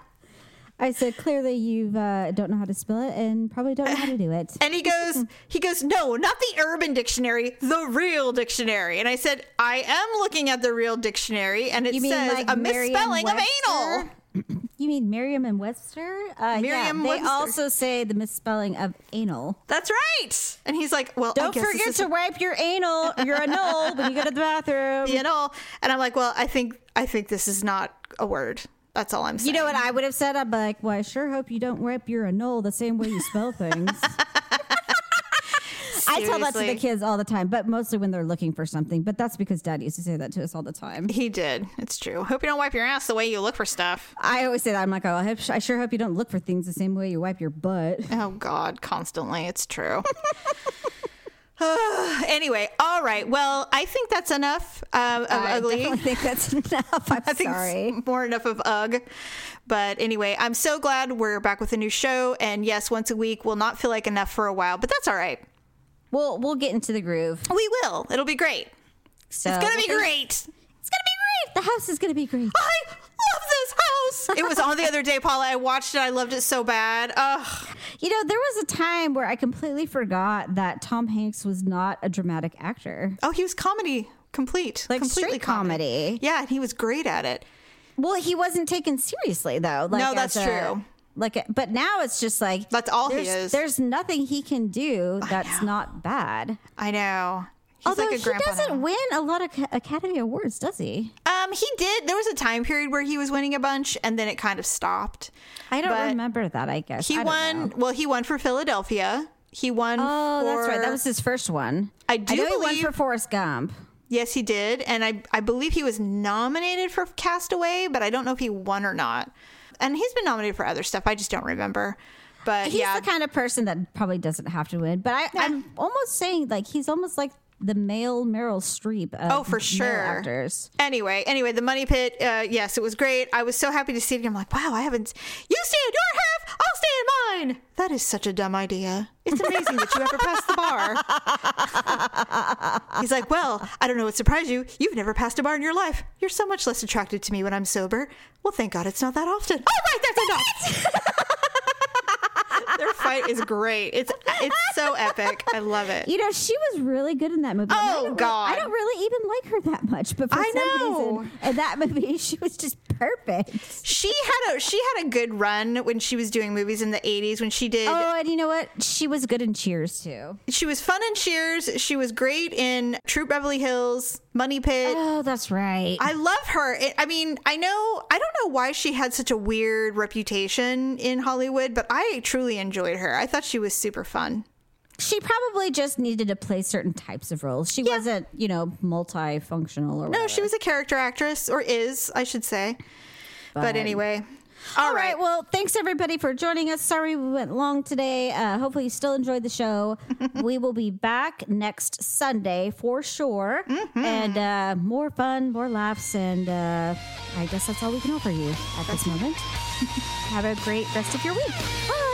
I said clearly you uh, don't know how to spell it and probably don't know how to do it. And he goes, he goes, no, not the Urban Dictionary, the real dictionary. And I said, I am looking at the real dictionary, and it You mean says like a misspelling of anal. You mean Merriam and Webster? Uh, yeah, they Merriam-Webster. also say the misspelling of anal. That's right. And he's like, well, Don't forget to wipe your anal, your anal when you go to the bathroom. the anal. And I'm like, well, I think, I think this is not a word. That's all I'm saying. You know what I would have said? I'd be like, well, I sure hope you don't wipe your anal the same way you spell things. I tell that to the kids all the time, but mostly when they're looking for something. But that's because dad used to say that to us all the time. He did. It's true. Hope you don't wipe your ass the way you look for stuff. I always say that. I'm like, oh, I, hope, I sure hope you don't look for things the same way you wipe your butt. Oh God, constantly. It's true. anyway, all right. Well, I think that's enough um, of I ugly. definitely think that's enough. I'm I think sorry. it's more enough of ugh. But anyway, I'm so glad we're back with a new show. And yes, once a week will not feel like enough for a while, but that's all right. We'll we'll get into the groove. We will. It'll be great. So It's gonna be great. It's gonna be great. The house is gonna be great. I love this house. It was on the other day, Paula. I watched it. I loved it so bad. Ugh. You know, there was a time where I completely forgot that Tom Hanks was not a dramatic actor. Oh, he was comedy complete, Like completely straight comedy. Yeah, and he was great at it. Well, he wasn't taken seriously though. Like, No, that's a- true. Like, but now it's just like That's all he there's, is. There's nothing he can do that's not bad. I know. He's Although like a he doesn't now. win a lot of Academy Awards, does he? Um, he did. There was a time period where he was winning a bunch, and then it kind of stopped. I don't But remember that. I guess He I won. know. Well, he won for Philadelphia. He won. Oh, that's right. That was his first one. I do I know he believe- won for Forrest Gump. Yes, he did, and I I believe he was nominated for Castaway, but I don't know if he won or not. And he's been nominated for other stuff. I just don't remember. But He's yeah, the kind of person that probably doesn't have to win. But I, I'm almost saying like he's almost like the male Meryl Streep. Of Oh, for sure. actors. Anyway, anyway, the money pit. Uh, yes, it was great. I was so happy to see it. I'm like, wow, I haven't. You stay in your half, I'll stay in mine. That is such a dumb idea. It's amazing that you ever passed the bar. He's like, well, I don't know what surprised you. You've never passed a bar in your life. You're so much less attracted to me when I'm sober. Well, thank God it's not that often. All right, that's enough. Their fight is great. It's it's so epic. I love it. You know, she was really good in that movie. And I Oh, don't really- God. I don't really even like her that much, but for I some know. reason, in that movie, she was just perfect. She had a she had a good run when she was doing movies in the 80s when she did Oh, and you know what? She was good in Cheers too. She was fun in Cheers. She was great in Troop Beverly Hills, Money Pit. Oh, that's right. I love her. It, I mean, I know, I don't know why she had such a weird reputation in Hollywood, but I truly enjoyed her. I thought she was super fun. she probably just needed to play certain types of roles. She wasn't, you know, multifunctional or No, whatever. she was a character actress, or is, I should say. But anyway. All right. Well, thanks everybody for joining us. Sorry we went long today. Uh, hopefully, you still enjoyed the show. we will be back next Sunday for sure. And uh, more fun, more laughs. And uh, I guess that's all we can offer you at this moment. Have a great rest of your week. Bye.